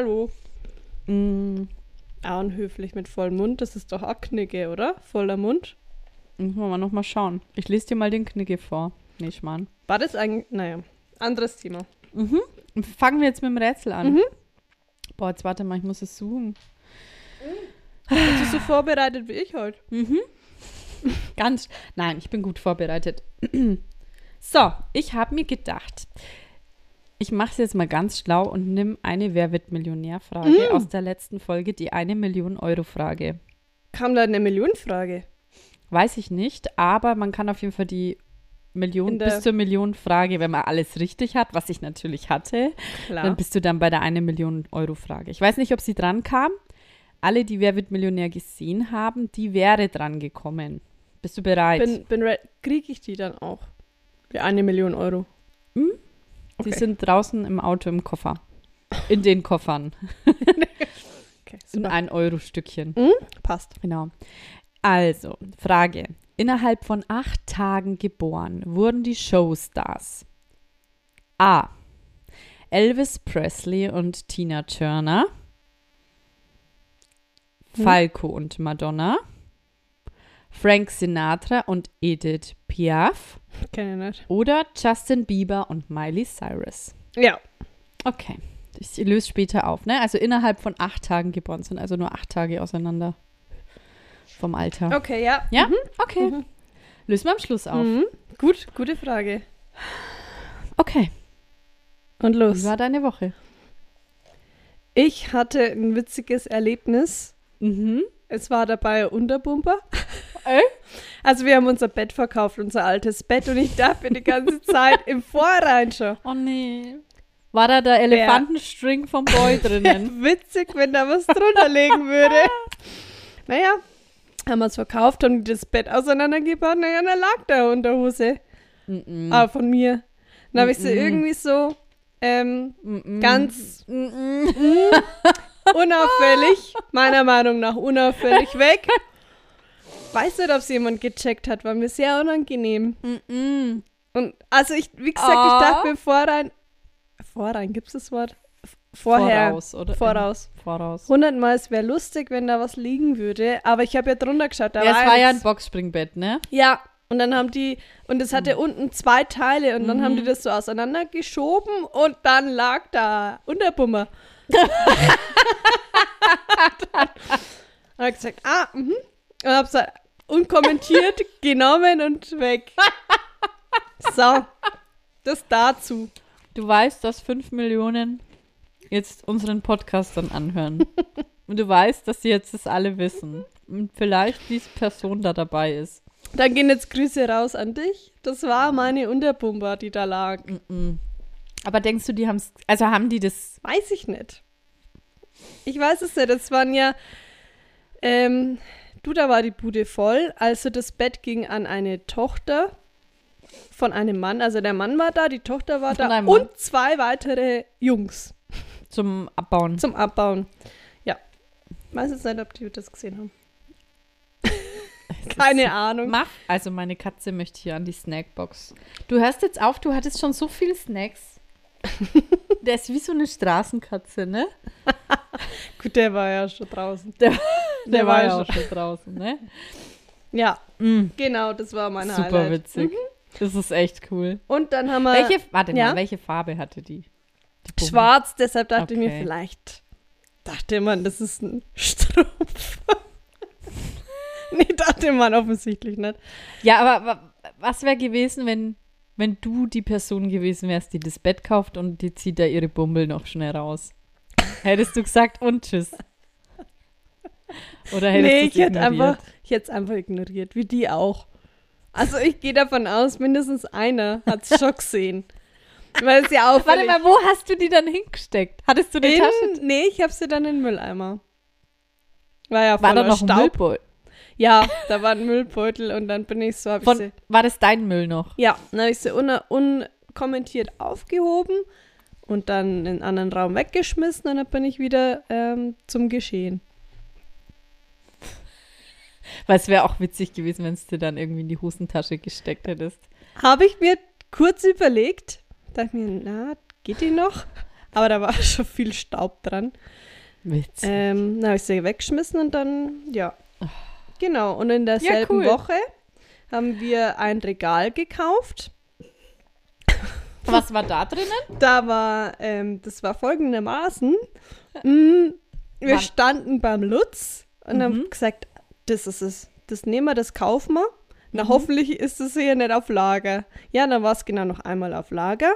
Hallo. Mm, Ja, und höflich mit vollem Mund, das ist doch auch Knicke, oder? Voller Mund. müssen wir mal noch mal schauen. Ich lese dir mal den Knigge vor. Nee, Schmarrn. War das eigentlich, naja, anderes Thema. Mhm. Fangen wir jetzt mit dem Rätsel an. Mhm. Boah, jetzt warte mal, ich muss es suchen. Bist du so vorbereitet wie ich heute? Mhm. Ganz. Nein, ich bin gut vorbereitet. so, ich habe mir gedacht, ich mache es jetzt mal ganz schlau und nimm eine Wer wird Millionär-Frage Mm. aus der letzten Folge, die eine Million Euro-Frage. Kam da eine Millionenfrage? Weiß ich nicht, aber man kann auf jeden Fall die Million bis zur Million Frage, wenn man alles richtig hat, was ich natürlich hatte, Klar. dann bist du dann bei der eine Million Euro Frage. Ich weiß nicht, ob sie dran kam. Alle, die Wer wird Millionär gesehen haben, die wäre dran gekommen. Bist du bereit? bin, bin re- kriege ich die dann auch? Die eine Million Euro. die okay. sind draußen im Auto im Koffer. In den Koffern. Okay, In ein Euro Stückchen. Passt. Genau. Also, Frage. Innerhalb von acht Tagen geboren wurden die Showstars A. Elvis Presley und Tina Turner. Hm. Falco und Madonna. Frank Sinatra und Edith Piaf. Kenne ich nicht. Oder Justin Bieber und Miley Cyrus. Ja. Okay. Ich löse später auf, ne? Also innerhalb von acht Tagen geboren sind, also nur acht Tage auseinander vom Alter. Okay, ja. Ja? Mhm. Okay. Mhm. Lösen wir am Schluss auf. Mhm. Gut, gute Frage. Okay. Und Wie los. war deine Woche? Ich hatte ein witziges Erlebnis. Mhm. Es war dabei ein Unterbumper. Äh? Also wir haben unser Bett verkauft, unser altes Bett und ich dachte die ganze Zeit im Vorrein schon. Oh nee. War da der Elefantenstring vom Boy drinnen? Witzig, wenn da was drunter liegen würde. Naja, haben wir es verkauft, haben das Bett auseinandergebaut, naja, da lag da Unterhose. Mhm. Ah, von mir. Dann habe ich sie irgendwie so ähm, ganz Mhm. Unauffällig, meiner Meinung nach unauffällig weg. Weiß nicht, ob es jemand gecheckt hat, war mir sehr unangenehm. Mhm. Und also ich, wie gesagt, Ah. ich dachte mir vorein, vorein, gibt es das Wort? Vorher, Voraus, oder? voraus. Voraus. Hundertmal, es wäre lustig, wenn da was liegen würde, aber ich habe ja drunter geschaut, da Ja, war es war ja ein. Boxspringbett, ne? Ja, und dann haben die, und es hatte unten zwei Teile und dann Mhm. haben die das so auseinandergeschoben und dann lag da Unterbummer. Habe ich gesagt, ah, mhm. Und hab's halt unkommentiert genommen und weg. So, das dazu. Du weißt, dass fünf Millionen jetzt unseren Podcast dann anhören. Und du weißt, dass sie jetzt das alle wissen. Und vielleicht diese Person da dabei ist. Dann gehen jetzt Grüße raus an dich. Das war meine Unterbumper, die da lag. Mhm. Aber denkst du, die haben es, also haben die das, Weiß ich nicht. Ich weiß es nicht. Das waren ja, ähm, du, da war die Bude voll. Also das Bett ging an eine Tochter von einem Mann. Also der Mann war da, die Tochter war Von da und zwei weitere Jungs zum Abbauen? zum Abbauen. Ja. Weiß jetzt nicht, ob die das gesehen haben. Keine Ahnung. Mach. Also meine Katze möchte hier an die Snackbox. Du hörst jetzt auf, du hattest schon so viele Snacks. Der ist wie so eine Straßenkatze, ne? Gut, der war ja schon draußen. Der, Der war ja auch schon draußen, ne? Ja, Mm, genau, das war mein super Highlight. witzig. Das ist echt cool. Und dann haben wir Welche, warte ja? mal, welche Farbe hatte die? die schwarz, deshalb dachte ich mir Okay. vielleicht, dachte man, das ist ein Strumpf. nee, dachte man offensichtlich nicht. Ja, aber wa- was wäre gewesen, wenn, wenn du die Person gewesen wärst, die das Bett kauft und die zieht da ihre Bummel noch schnell raus? Hättest du gesagt und tschüss. Oder hättest nee, du ich hätte ignoriert? einfach, ich hätte es einfach ignoriert, wie die auch. Also ich gehe davon aus, mindestens einer hat es schon gesehen. Weil es ja Warte auffällig mal, wo hast du die dann hingesteckt? Hattest du Tasche? in, Nee, ich habe sie dann in den Mülleimer. War ja War da voller noch ein Staub. Müllbeutel? Ja, da war ein Müllbeutel und dann bin ich so, hab ich Von, sie, war das dein Müll noch? ja, dann habe ich sie un unkommentiert aufgehoben und dann in einen anderen Raum weggeschmissen und dann bin ich wieder ähm, zum Geschehen. Weil es wäre auch witzig gewesen, wenn es dir dann irgendwie in die Hosentasche gesteckt hättest. Habe ich mir kurz überlegt. Dachte mir, na, geht die noch? Aber da war schon viel Staub dran. Witzig. Ähm, dann habe ich sie weggeschmissen und dann, ja. Genau, und in derselben cool. Woche haben wir ein Regal gekauft. Was war da drinnen? Da war, ähm, das war folgendermaßen. Mm, wir Wann- standen beim Lutz und Mhm. haben gesagt, das ist es. Das nehmen wir, das kaufen wir. Na, Mhm. hoffentlich ist es hier nicht auf Lager. Ja, dann war es genau noch einmal auf Lager.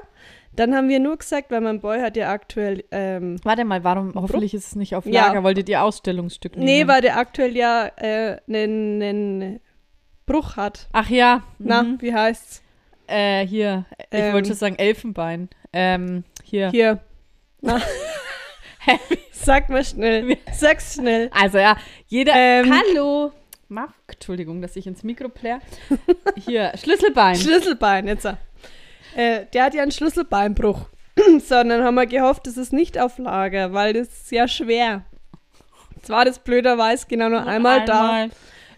Dann haben wir nur gesagt, weil mein Boy hat ja aktuell, ähm, Warte mal, warum? Hoffentlich ist es nicht auf Ja. Lager. Wolltet ihr Ausstellungsstück nehmen? nee, weil der aktuell ja äh, einen, einen Bruch hat. Ach ja. Na, mhm. wie heißt's? Äh, hier. Ich Ähm. wollte schon sagen Elfenbein. Ähm, hier. Hier. Sag mal schnell. Sag's schnell. Also ja, jeder. Ähm. Hallo. Mach, Entschuldigung, dass ich ins Mikro plär. Hier, Schlüsselbein. Schlüsselbein, jetzt. Äh, der hat ja einen Schlüsselbeinbruch. so, und dann haben wir gehofft, das ist nicht auf Lager, weil das ist ja schwer. Zwar das blöderweise genau nur einmal, da.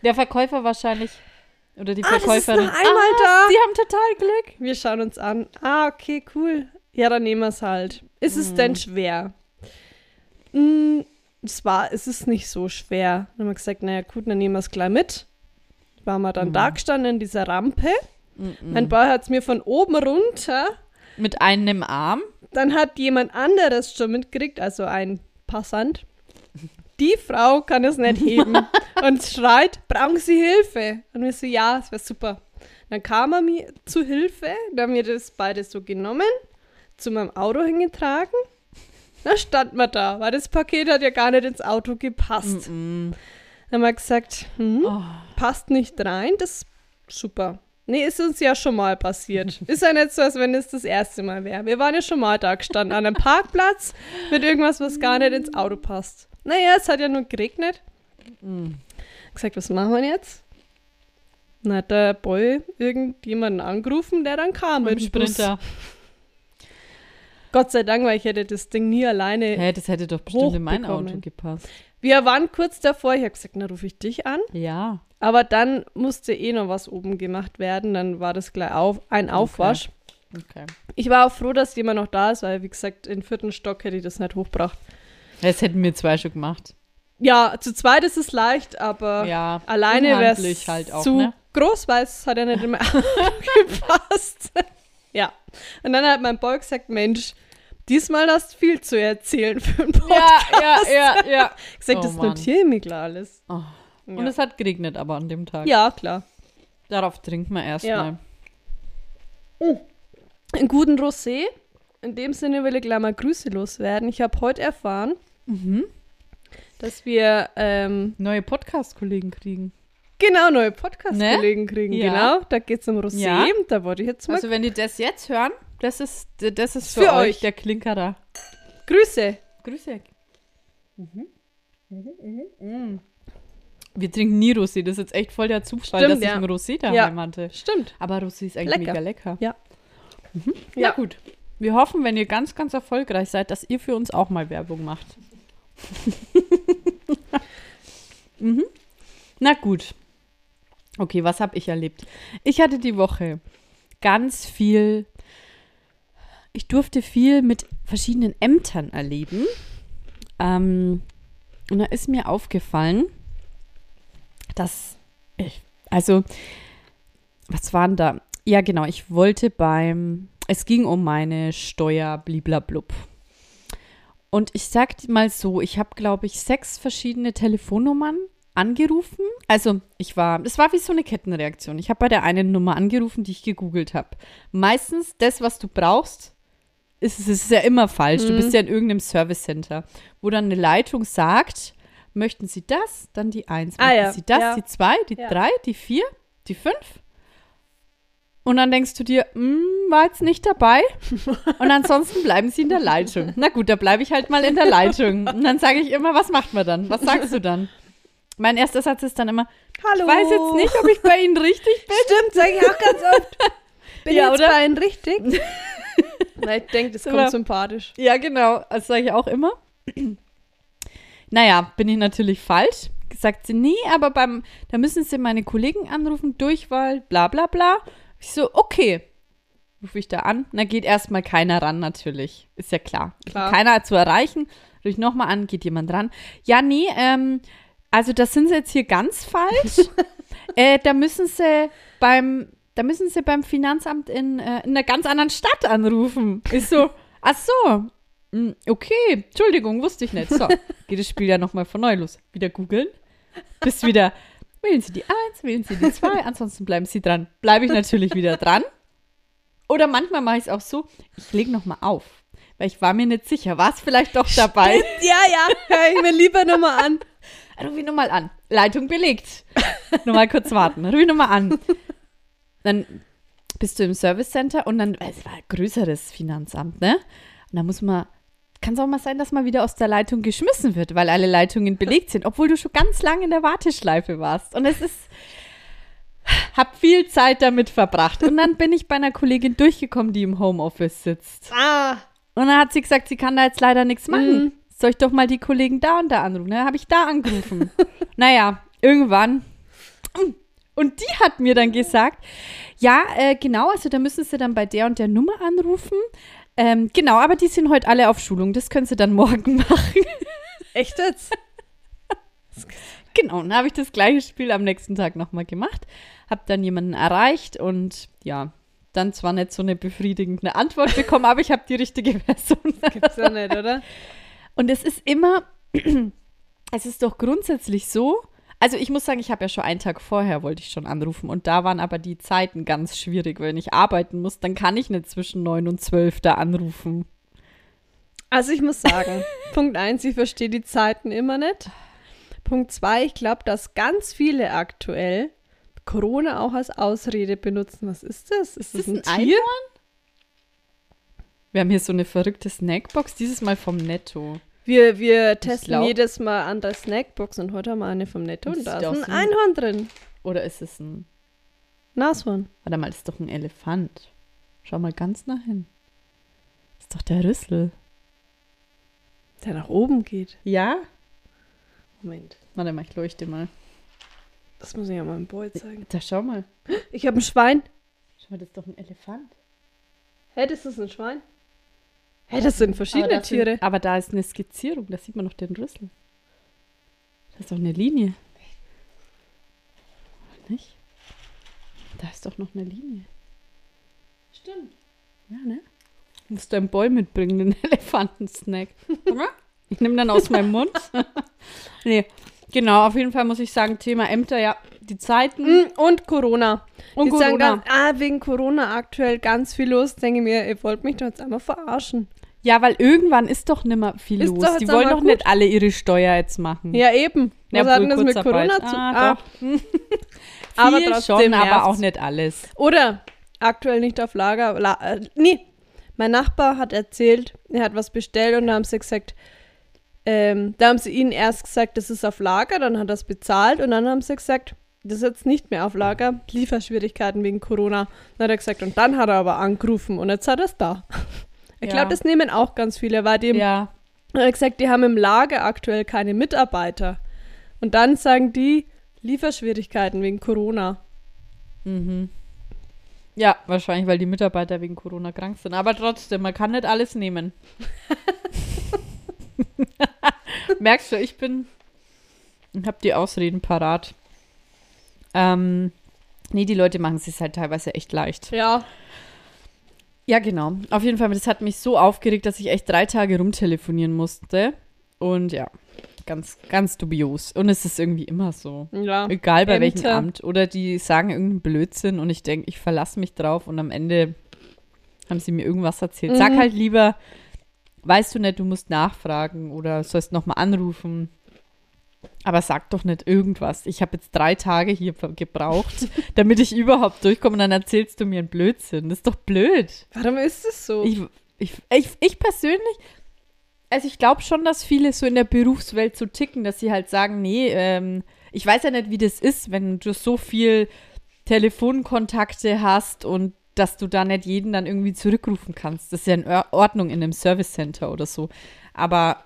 Der Verkäufer wahrscheinlich. Oder die Ah, das ist Verkäuferin. noch einmal ah, da. Sie haben total Glück. Wir schauen uns an. Ah, okay, cool. Ja, dann nehmen wir es halt. Ist es Mhm. denn schwer? Mm, es war, es ist nicht so schwer. Dann haben wir gesagt, naja, gut, dann nehmen wir es gleich mit. Waren wir dann Mhm. da gestanden in dieser Rampe. Mhm. Mein Boy hat es mir von oben runter Mit einem Arm. Dann hat jemand anderes schon mitgekriegt, also ein Passant. Die Frau kann es nicht heben und schreit, brauchen Sie Hilfe? Und wir so, ja, das wäre super. Dann kam er mir zu Hilfe, dann haben wir das beide so genommen, zu meinem Auto hingetragen. Da stand man da, weil das Paket hat ja gar nicht ins Auto gepasst. Mhm. Dann haben wir gesagt, hm, Oh. passt nicht rein, das ist super. Nee, ist uns ja schon mal passiert. Ist ja nicht so, als wenn es das erste Mal wäre. Wir waren ja schon mal da gestanden an einem Parkplatz mit irgendwas, was gar nicht ins Auto passt. Naja, es hat ja nur geregnet. Mhm. Gesagt, was machen wir jetzt? Dann hat der Boy irgendjemanden angerufen, der dann kam Mit dem Bus. Sprinter. Gott sei Dank, weil ich hätte das Ding nie alleine. Hä, das hätte doch bestimmt in mein. Auto gepasst. Wir waren kurz davor, ich habe gesagt, na rufe ich dich an. Ja. Aber dann musste eh noch was oben gemacht werden. Dann war das gleich auf, ein Aufwasch. Okay. Ich war auch froh, dass jemand noch da ist, weil, wie gesagt, im vierten Stock hätte ich das nicht hochgebracht. Das hätten wir zwei schon gemacht. Ja, zu zweit ist es leicht, aber Ja. alleine wäre es halt auch, zu ne? groß, weil es hat ja nicht immer gepasst. ja. Und dann hat mein Boy gesagt, Mensch, diesmal hast du viel zu erzählen für einen Podcast. Ja, ja, ja, ja. Gesagt, Oh, das Mann. notiere ich mir klar alles. Oh. Ja. Und es hat geregnet aber an dem Tag. ja, klar. Darauf trinken wir erstmal. Ja. Einen guten Rosé. In dem Sinne will ich gleich mal Grüße loswerden. Ich habe heute erfahren, Mhm. dass wir ähm, Neue Podcast-Kollegen kriegen. genau neue Podcast-Kollegen kriegen. Ja. Genau, da geht es um Rosé. Ja. Da wollte ich jetzt mal Also wenn die das jetzt hören, das ist, das ist für, Für euch euch. der Klinker da. Grüße. Grüße. Mhm. Mhm. Wir trinken nie Rosé. Das ist jetzt echt voll der Zufall, Stimmt, dass ich ja. ein Rosé Ja. daheim hatte. Stimmt. Aber Rosé ist eigentlich Lecker. mega lecker. Ja. Mhm. Ja. Ja, gut. Wir hoffen, wenn ihr ganz, ganz erfolgreich seid, dass ihr für uns auch mal Werbung macht. mhm. Na gut. Okay, was habe ich erlebt? Ich hatte die Woche ganz viel. Ich durfte viel mit verschiedenen Ämtern erleben. Ähm, und da ist mir aufgefallen, dass ich, also, was waren da? Ja, genau, ich wollte beim, es ging um meine Steuer, bliblablub. Und ich sag mal so, ich habe, glaube ich, sechs verschiedene Telefonnummern angerufen. Also, ich war, es war wie so eine Kettenreaktion. Ich habe bei der einen Nummer angerufen, die ich gegoogelt habe. Meistens das, was du brauchst, ist es ist ja immer falsch. Du Mhm. bist ja in irgendeinem Service Center, wo dann eine Leitung sagt, möchten Sie das, dann die eins, Ah, möchten ja, Sie das, ja. die zwei, die Ja. drei, die vier, die fünf. Und dann denkst du dir, "Mm, war jetzt nicht dabei. Und ansonsten bleiben sie in der Leitung. Na gut, da bleibe ich halt mal in der Leitung. Und dann sage ich immer, was macht man dann? Was sagst du dann? Mein erster Satz ist dann immer, Hallo. ich weiß jetzt nicht, ob ich bei Ihnen richtig bin. Stimmt, sage ich auch ganz oft. Bin Ja, jetzt oder? bei Ihnen richtig? Weil ich denke, das kommt sympathisch. Ja, genau. Das sage ich auch immer. Naja, bin ich natürlich falsch. sagt sie, nee, aber beim, da müssen sie meine Kollegen anrufen, Durchwahl, bla bla bla. Ich so, okay. Rufe ich da an. Na, geht erstmal keiner ran, natürlich. Ist ja klar. Klar. Keiner zu erreichen. Rufe ich nochmal an, geht jemand ran. Ja, nee, ähm, also das sind sie jetzt hier ganz falsch. äh, da müssen sie beim, da müssen sie beim Finanzamt in, äh, in einer ganz anderen Stadt anrufen. Ich so, ach so, okay, Entschuldigung, wusste ich nicht. So, geht das Spiel ja nochmal von neu los. Wieder googeln. Bis wieder, wählen Sie die 1, wählen Sie die 2, ansonsten bleiben Sie dran. Bleibe ich natürlich wieder dran. Oder manchmal mache ich es auch so, ich lege nochmal auf. Weil ich war mir nicht sicher, war es vielleicht doch dabei. Ja, ja, hör ich mir lieber nochmal an. Ruf ich nochmal an. Leitung belegt. nochmal kurz warten. Ruf ich nochmal an. Dann bist du im Service Center und dann, es war ein größeres Finanzamt, ne? Und da muss man, kann es auch mal sein, dass man wieder aus der Leitung geschmissen wird, weil alle Leitungen belegt sind, obwohl du schon ganz lange in der Warteschleife warst. Und es ist, hab viel Zeit damit verbracht. Und dann bin ich bei einer Kollegin durchgekommen, die im Homeoffice sitzt. Ah, Und dann hat sie gesagt, sie kann da jetzt leider nichts machen. Mhm. Soll ich doch mal die Kollegen da und da anrufen? Dann habe ich da angerufen. naja, irgendwann. Und die hat mir dann gesagt, ja, äh, genau, also da müssen sie dann bei der und der Nummer anrufen. Ähm, genau, aber die sind heute alle auf Schulung. Das können sie dann morgen machen. echt jetzt? genau, dann habe ich das gleiche Spiel am nächsten Tag nochmal gemacht. Habe dann jemanden erreicht und ja, dann zwar nicht so eine befriedigende Antwort bekommen, aber ich habe die richtige Person Gibt's ja nicht, oder? Und es ist immer, es ist doch grundsätzlich so, also ich muss sagen, ich habe ja schon einen Tag vorher wollte ich schon anrufen und da waren aber die Zeiten ganz schwierig. Wenn ich arbeiten muss, dann kann ich nicht zwischen 9 und 12 da anrufen. Also ich muss sagen, Punkt eins, ich verstehe die Zeiten immer nicht. Punkt zwei, ich glaube, dass ganz viele aktuell Corona auch als Ausrede benutzen. Was ist das? Ist, das ein, Tier? Wir haben hier so eine verrückte Snackbox, dieses Mal vom Netto. Wir, wir testen jedes Mal andere Snackbox und heute haben wir eine vom Netto und da ist ein Einhorn drin. Oder ist es ein, Nashorn. warte mal, das ist doch ein Elefant. Schau mal ganz nah hin. Das ist doch der Rüssel. Der nach oben geht. Ja? Moment. Warte mal, ich leuchte mal. Das muss ich ja meinem Boy zeigen. Da schau mal. Ich habe ein Schwein. Schau mal, das ist doch ein Elefant. Hä, das ist ein Schwein? Hä, das sind verschiedene aber das Tiere. Aber da ist eine Skizzierung, da sieht man noch den Rüssel. Das ist doch eine Linie. Nicht? Da ist doch noch eine Linie. Stimmt. Ja, ne? Du musst deinen Boy mitbringen, den Elefantensnack. Ich nehme dann aus meinem Mund. nee, genau, auf jeden Fall muss ich sagen, Thema Ämter, ja, die Zeiten Mm, Und Corona. und die Corona. dann, ah, wegen Corona aktuell ganz viel los. Denke mir, ihr wollt mich doch jetzt einmal verarschen. Ja, weil irgendwann ist doch nimmer viel Ist los. doch Die wollen doch gut. nicht alle ihre Steuer jetzt machen. Ja, eben. Ja, Was hat das mit. Corona zu Ah, ah. Aber trotzdem schon, aber nervt's. auch nicht alles. Oder aktuell nicht auf Lager. La äh, nee, mein Nachbar hat erzählt, er hat was bestellt und da haben sie gesagt, ähm, da haben sie ihnen erst gesagt, das ist auf Lager, dann hat er es bezahlt und dann haben sie gesagt, das ist jetzt nicht mehr auf Lager, Lieferschwierigkeiten wegen Corona. Dann hat er gesagt, und dann hat er aber angerufen und jetzt hat er es da. Ich glaube, das nehmen auch ganz viele, weil die, Ja, hat gesagt, die haben im Lager aktuell keine Mitarbeiter. Und dann sagen die Lieferschwierigkeiten wegen Corona. Mhm. Ja, wahrscheinlich, weil die Mitarbeiter wegen Corona krank sind. Aber trotzdem, man kann nicht alles nehmen. Merkst du, ich bin. Ich habe die Ausreden parat. Ähm, nee, die Leute machen es sich halt teilweise echt leicht. Ja, Ja, genau. Auf jeden Fall, das hat mich so aufgeregt, dass ich echt drei Tage rumtelefonieren musste. Und ja, ganz, ganz dubios. Und es ist irgendwie immer so. ja. Egal bei welchem. Amt. Oder die sagen irgendeinen Blödsinn und ich denke, ich verlasse mich drauf und am Ende haben sie mir irgendwas erzählt. Sag Mhm. halt lieber, weißt du nicht, du musst nachfragen oder sollst nochmal anrufen. Aber sag doch nicht irgendwas. Ich habe jetzt drei Tage hier gebraucht, damit ich überhaupt durchkomme und dann erzählst du mir einen Blödsinn. Das ist doch blöd. Warum ist es so? Ich, ich, ich, ich persönlich, also ich glaube schon, dass viele so in der Berufswelt so ticken, dass sie halt sagen, nee, ähm, ich weiß ja nicht, wie das ist, wenn du so viel Telefonkontakte hast und dass du da nicht jeden dann irgendwie zurückrufen kannst. Das ist ja in Ordnung in einem Service Center oder so. Aber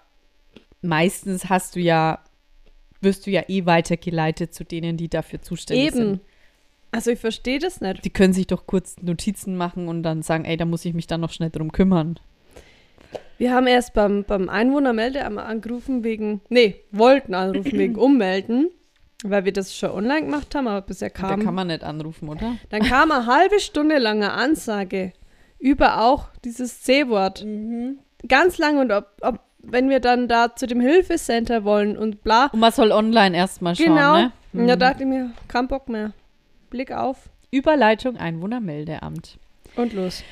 meistens hast du ja wirst du ja eh weitergeleitet zu denen, die dafür zuständig sind. Eben. Also ich verstehe das nicht. Die können sich doch kurz Notizen machen und dann sagen, ey, da muss ich mich dann noch schnell drum kümmern. Wir haben erst beim, beim Einwohnermeldeamt angerufen wegen, nee, wollten anrufen wegen Ummelden, weil wir das schon online gemacht haben, aber bisher Da kam, kann man nicht anrufen, oder? dann kam eine halbe Stunde lange Ansage über auch dieses C-Wort. Ganz lange und ob, ob, wenn wir dann da zu dem Hilfecenter wollen und bla. Und man soll online erstmal schauen, genau. ne? Und da dachte ich mir, kein Bock mehr. Blick auf Überleitung Einwohnermeldeamt. und los.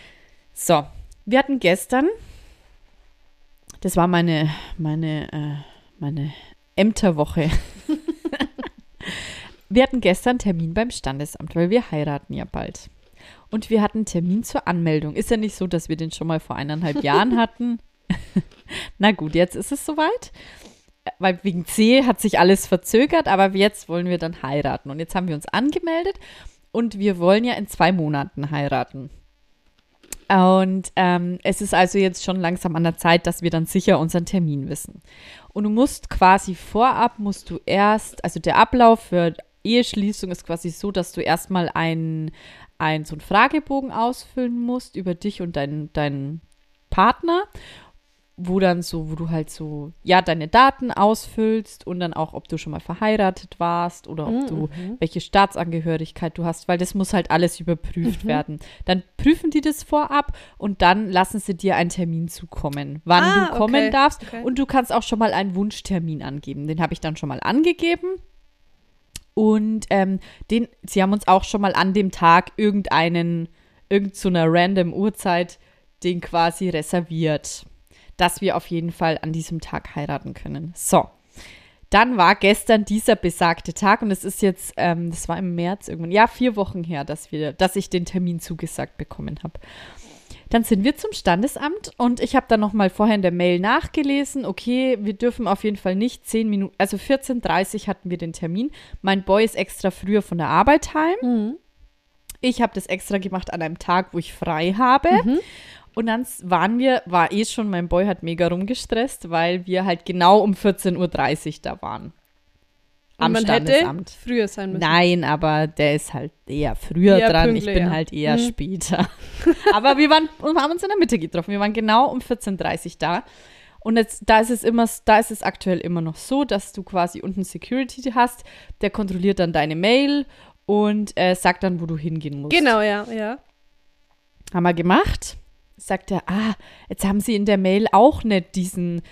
So, wir hatten gestern, das war meine, meine, äh, meine Ämterwoche. wir hatten gestern Termin beim Standesamt, weil wir heiraten ja bald. Und wir hatten Termin zur Anmeldung. Ist ja nicht so, dass wir den schon mal vor eineinhalb Jahren hatten. Na gut, jetzt ist es soweit. Weil wegen C hat sich alles verzögert, aber jetzt wollen wir dann heiraten. Und jetzt haben wir uns angemeldet und wir wollen ja in zwei Monaten heiraten. Und ähm, es ist also jetzt schon langsam an der Zeit, dass wir dann sicher unseren Termin wissen. Und du musst quasi vorab, musst du erst, also der Ablauf für Eheschließung ist quasi so, dass du erstmal einen so einen Fragebogen ausfüllen musst über dich und deinen, deinen Partner, wo dann so, wo du halt so, ja, deine Daten ausfüllst und dann auch, ob du schon mal verheiratet warst oder ob du welche Staatsangehörigkeit du hast, weil das muss halt alles überprüft werden. Dann prüfen die das vorab und dann lassen sie dir einen Termin zukommen, wann Ah, du kommen okay, darfst. okay. Und du kannst auch schon mal einen Wunschtermin angeben. Den habe ich dann schon mal angegeben. Und ähm, den, sie haben uns auch schon mal an dem Tag irgendeinen, irgend so einer random Uhrzeit, den quasi reserviert, dass wir auf jeden Fall an diesem Tag heiraten können. So. Dann war gestern dieser besagte Tag und es ist jetzt, ähm, das war im März irgendwann, ja, vier Wochen her, dass wir, dass ich den Termin zugesagt bekommen habe. Dann sind wir zum Standesamt und ich habe dann noch mal vorher in der Mail nachgelesen, okay, wir dürfen auf jeden Fall nicht zehn Minuten, also 14.30 hatten wir den Termin. Mein Boy ist extra früher von der Arbeit heim. Ich habe das extra gemacht an einem Tag, wo ich frei habe. Und dann waren wir, war eh schon, mein Boy hat mega rumgestresst, weil wir halt genau um 14.30 Uhr da waren. Am Und man Standesamt. hätte früher sein müssen. Nein, aber der ist halt eher früher Eher dran. Ich bin ja. halt eher Mhm. später. aber wir waren und haben uns in der Mitte getroffen. Wir waren genau um 14.30 Uhr da. Und jetzt, da ist es immer, da ist es aktuell immer noch so, dass du quasi unten Security hast, der kontrolliert dann deine Mail und äh, sagt dann, wo du hingehen musst. Genau, ja, ja. Haben wir gemacht. Sagt er, ah, jetzt haben sie in der Mail auch nicht diesen,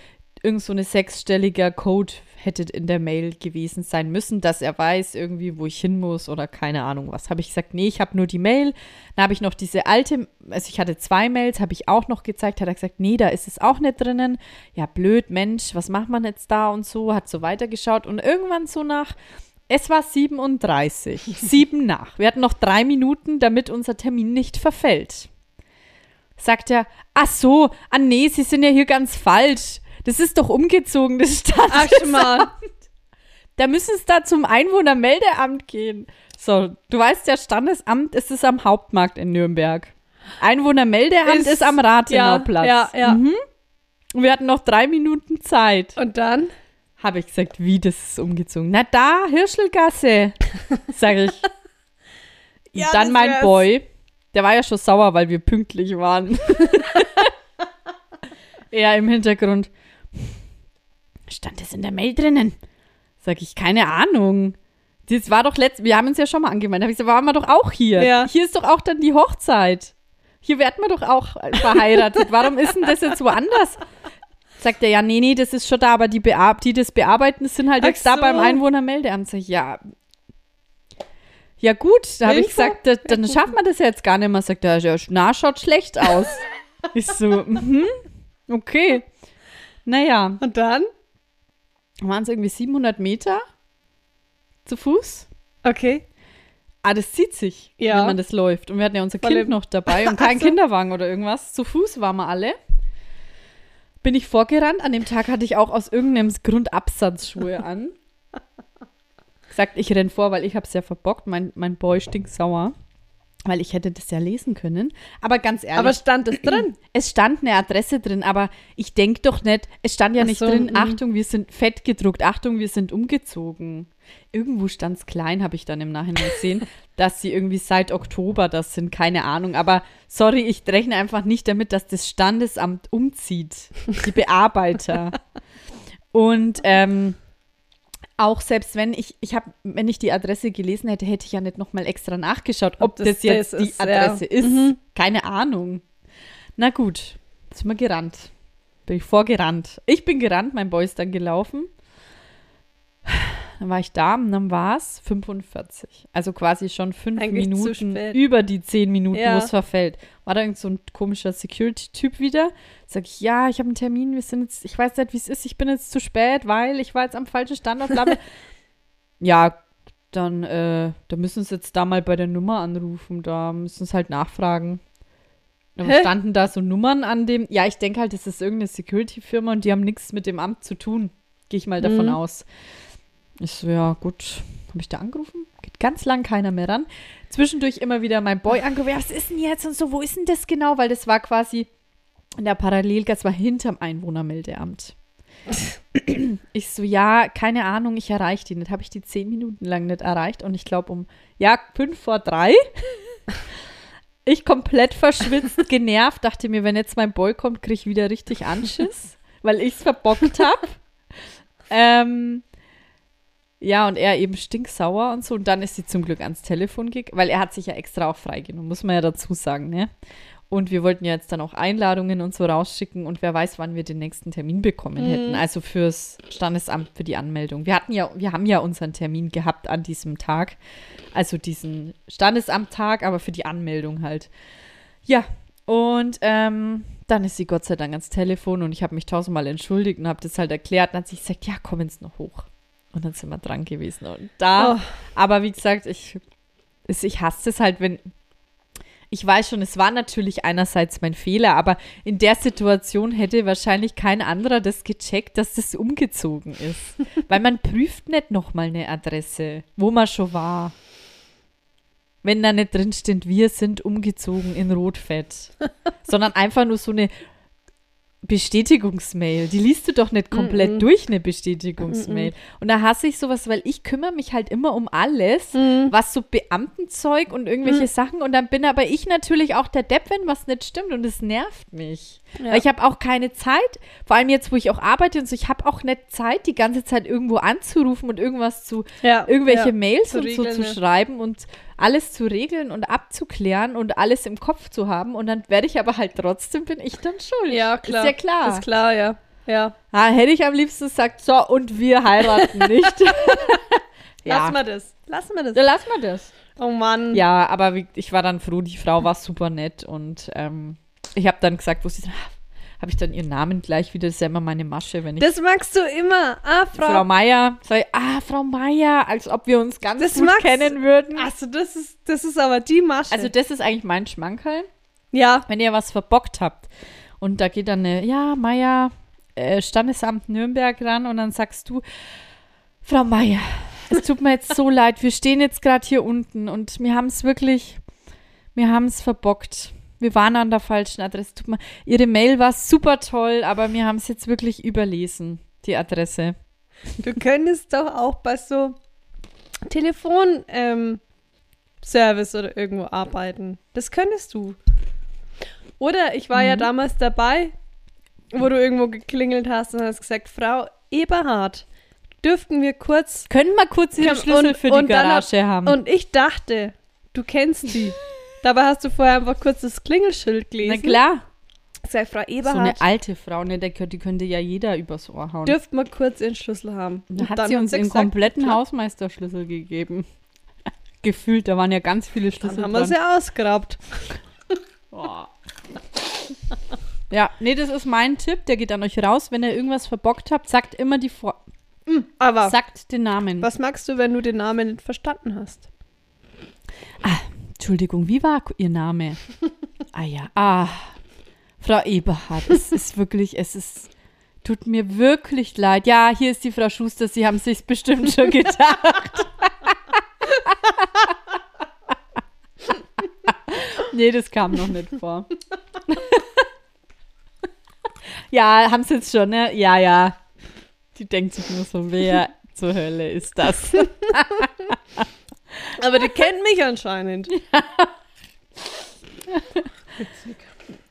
irgend so eine sechsstelliger Code hätte in der Mail gewesen sein müssen, dass er weiß irgendwie, wo ich hin muss oder keine Ahnung was. Habe ich gesagt, nee, ich habe nur die Mail. Dann habe ich noch diese alte, also ich hatte zwei Mails, habe ich auch noch gezeigt, hat er gesagt, nee, da ist es auch nicht drinnen. Ja, blöd, Mensch, was macht man jetzt da und so, hat so weitergeschaut und irgendwann so nach, es war 37, sieben nach. Wir hatten noch drei Minuten, damit unser Termin nicht verfällt sagt er, ach so, ah nee, Sie sind ja hier ganz falsch. Das ist doch umgezogen, das Ach, Standesamt. schon mal. Da müssen Sie da zum Einwohnermeldeamt gehen. So, du weißt ja, Standesamt ist es am Hauptmarkt in Nürnberg. Einwohnermeldeamt ist, Ist- am Rathenau-Platz. Ja, ja, ja. Mhm. Und wir hatten noch drei Minuten Zeit. Und dann? Habe ich gesagt, wie, das ist umgezogen? Na da, Hirschelgasse, sage ich. Ja, Dann mein. Boy, der war ja schon sauer, weil wir pünktlich waren. er im Hintergrund. Stand das in der Mail drinnen? Sag ich, keine Ahnung. Das war doch letzt, wir haben uns ja schon mal angemeldet. Habe ich gesagt, waren wir doch auch hier. Ja. Hier ist doch auch dann die Hochzeit. Hier werden wir doch auch verheiratet. Warum ist denn das jetzt woanders? Sagt er, ja, nee, nee, das ist schon da, aber die, Bear die das bearbeiten, sind halt Ach jetzt da so. beim Einwohnermeldeamt. Sag ich, ja, ja gut, da habe ich gesagt, da, dann schaffen wir das ja jetzt gar nicht mehr. Sagt er, ja, na, schaut schlecht aus. ich so, mhm, okay. Naja, Und dann? waren es irgendwie 700 Meter zu Fuß. Okay. Ah, das zieht sich, Ja. wenn man das läuft. Und wir hatten ja unser Kind noch dabei und kein Ach so. Kinderwagen oder irgendwas. Zu Fuß waren wir alle. Bin ich vorgerannt. An dem Tag hatte ich auch aus irgendeinem Grund Absatzschuhe an. Sagt, ich renn vor, weil ich habe es ja verbockt. Mein, mein Boy stinkt sauer. weil ich hätte das ja lesen können. Aber ganz ehrlich, Aber stand es drin? es stand eine Adresse drin, aber ich denke doch nicht, es stand ja nicht so, drin, mhm. Achtung, wir sind fett gedruckt, Achtung, wir sind umgezogen. Irgendwo stand es klein, habe ich dann im Nachhinein gesehen, dass sie irgendwie seit Oktober das sind, keine Ahnung. Aber sorry, ich rechne einfach nicht damit, dass das Standesamt umzieht, die Bearbeiter. Und ähm, auch selbst wenn ich, ich habe, wenn ich die Adresse gelesen hätte, hätte ich ja nicht nochmal extra nachgeschaut, ob, Ob das, das jetzt das die ist, ja. Adresse ist. Mhm. Keine Ahnung. Na gut, sind wir gerannt. Bin ich vorgerannt. Ich bin gerannt, mein Boy ist dann gelaufen. Dann war ich da und dann war es 45. Also quasi schon fünf Eigentlich Minuten über die zehn Minuten, Ja. wo es verfällt. War da irgend so ein komischer Security-Typ wieder? Sag ich, ja, ich habe einen Termin, wir sind jetzt, ich weiß nicht, wie es ist, ich bin jetzt zu spät, weil ich war jetzt am falschen Standort, bla. ja, dann, äh, da müssen sie jetzt da mal bei der Nummer anrufen, da müssen sie halt nachfragen. Dann Hä? standen da so Nummern an dem, ja, ich denke halt, das ist irgendeine Security-Firma und die haben nichts mit dem Amt zu tun. Gehe ich mal davon Mhm. aus. Ich so, ja, gut. Habe ich da angerufen? Geht ganz lang keiner mehr ran. Zwischendurch immer wieder mein Boy angerufen, ja, was ist denn jetzt und so, wo ist denn das genau? Weil das war quasi in der Parallelgasse, war hinterm Einwohnermeldeamt. ich so, ja, keine Ahnung, ich erreiche die nicht. Habe ich die zehn Minuten lang nicht erreicht und ich glaube um, ja, fünf vor drei. Ich komplett verschwitzt, genervt, dachte mir, wenn jetzt mein Boy kommt, kriege ich wieder richtig Anschiss, weil ich es verbockt habe. ähm, ja, und er eben stinksauer und so. Und dann ist sie zum Glück ans Telefon gegangen, weil er hat sich ja extra auch freigenommen, muss man ja dazu sagen, ne? Und wir wollten ja jetzt dann auch Einladungen und so rausschicken und wer weiß, wann wir den nächsten Termin bekommen hätten. Also fürs Standesamt für die Anmeldung. Wir hatten ja, wir haben ja unseren Termin gehabt an diesem Tag. Also diesen Standesamttag, aber für die Anmeldung halt. Ja, und ähm, dann ist sie Gott sei Dank ans Telefon und ich habe mich tausendmal entschuldigt und habe das halt erklärt. Und dann hat sie gesagt, ja, komm jetzt noch hoch. Und dann sind wir dran gewesen. Und da, Oh. aber wie gesagt, ich, ich hasse es halt, wenn. Ich weiß schon, es war natürlich einerseits mein Fehler, aber in der Situation hätte wahrscheinlich kein anderer das gecheckt, dass das umgezogen ist. Weil man prüft nicht nochmal eine Adresse, wo man schon war. Wenn da nicht drin steht, wir sind umgezogen in Rotfett. sondern einfach nur so eine Bestätigungsmail. Die liest du doch nicht komplett Mhm. durch, eine Bestätigungsmail. Und da hasse ich sowas, weil ich kümmere mich halt immer um alles, Mhm. was so Beamtenzeug und irgendwelche Sachen. Und dann bin aber ich natürlich auch der Depp, wenn was nicht stimmt. Und es nervt mich. Ja. Weil ich habe auch keine Zeit, vor allem jetzt, wo ich auch arbeite und so, ich habe auch nicht Zeit, die ganze Zeit irgendwo anzurufen und irgendwas zu, Ja, irgendwelche ja. Mails zu und so regeln, zu ja. schreiben und alles zu regeln und abzuklären und alles im Kopf zu haben. Und dann werde ich aber halt trotzdem, bin ich dann schuld. Ja, klar. Ist ja klar. Ist klar, ja. Ja. Ah, hätte ich am liebsten gesagt, so, und wir heiraten nicht. ja. Lass mal das. Lass mal das. Ja, lass mal das. Oh Mann. Ja, aber ich war dann froh, die Frau war super nett und ähm, ich habe dann gesagt, wo sie habe ich dann ihren Namen gleich wieder, das ist ja immer meine Masche, wenn ich Das magst du immer. Ah, Frau. Frau Meier, sag ich, ah, Frau Meier, als ob wir uns ganz Das gut magst- kennen würden. Also, das ist, das ist aber die Masche. Also das ist eigentlich mein Schmankerl, ja. wenn ihr was verbockt habt. Und da geht dann eine, ja, Meier, äh, Standesamt Nürnberg ran und dann sagst du, Frau Meier, es tut mir jetzt so leid, wir stehen jetzt gerade hier unten und wir haben es wirklich, wir haben es verbockt. Wir waren an der falschen Adresse. Tut mir, Ihre Mail war super toll, aber wir haben es jetzt wirklich überlesen, die Adresse. Du könntest doch auch bei so Telefon ähm, Service oder irgendwo arbeiten. Das könntest du. Oder ich war ja Mhm. damals dabei, wo du irgendwo geklingelt hast und hast gesagt, Frau Eberhard, dürften wir kurz Können wir kurz Ihren Schlüssel und- für die Garage haben? und ich dachte, du kennst die. Dabei hast du vorher einfach kurz das Klingelschild Na gelesen. klar, Sag, Frau so eine Eberhard, alte Frau, ne, der, die könnte ja jeder übers Ohr hauen. dürft mal kurz ihren Schlüssel haben. Da Und hat dann sie uns den kompletten klar. Hausmeisterschlüssel gegeben. Gefühlt, da waren ja ganz viele Schlüssel Dann haben wir sie ausgeraubt. Boah. Ja, nee, das ist mein Tipp, der geht an euch raus. Wenn ihr irgendwas verbockt habt, sagt immer die Vor Aber sagt den Namen. was magst du, wenn du den Namen nicht verstanden hast? Entschuldigung, wie war Ihr Name? ah ja, ah, Frau Eberhard, es ist wirklich, es ist, tut mir wirklich leid. Ja, hier ist die Frau Schuster, Sie haben sich's bestimmt schon gedacht. Nee, das kam noch nicht vor. ja, haben sie jetzt schon, ne? Ja, ja. Die denkt sich nur so, wer zur Hölle ist das? Aber die kennt mich anscheinend.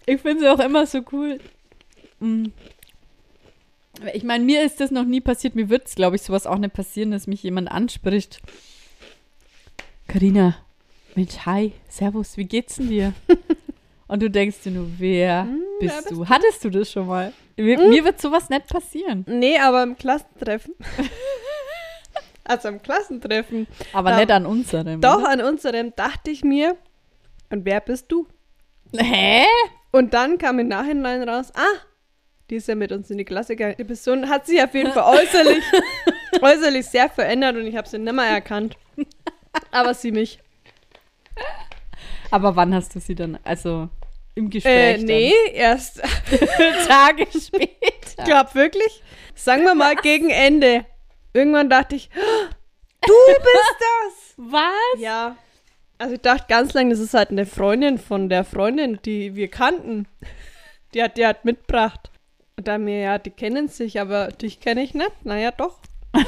Ich finde sie auch immer so cool. Mm. Ich meine, mir ist das noch nie passiert. Mir wird es, glaube ich, sowas auch nicht passieren, dass mich jemand anspricht. Karina, Mensch, hi, servus, wie geht's denn dir? Und du denkst dir nur, wer Hm, bist wer bist du? Hattest du das schon mal? Mir, mir wird sowas nicht passieren. Nee, aber im Klassentreffen. also im Klassentreffen. Aber Ja. nicht an unserem. Doch, oder? an unserem dachte ich mir, und wer bist du? Hä? Und dann kam im Nachhinein raus, ah, die ist ja mit uns in die Klasse gegangen. Die Person hat sich auf jeden Fall äußerlich, äußerlich sehr verändert und ich habe sie nicht mehr erkannt. Aber sie mich. Aber wann hast du sie dann, also im Äh, Gespräch? nee, erst, Dann? Tage später. ich glaube wirklich, sagen wir mal gegen Ende. Irgendwann dachte ich, du bist das. Was? Ja. Also ich dachte ganz lange, das ist halt eine Freundin von der Freundin, die wir kannten. Die hat die hat mitgebracht. Und dann mir, ja, die kennen sich, aber dich kenne ich nicht. Naja, doch.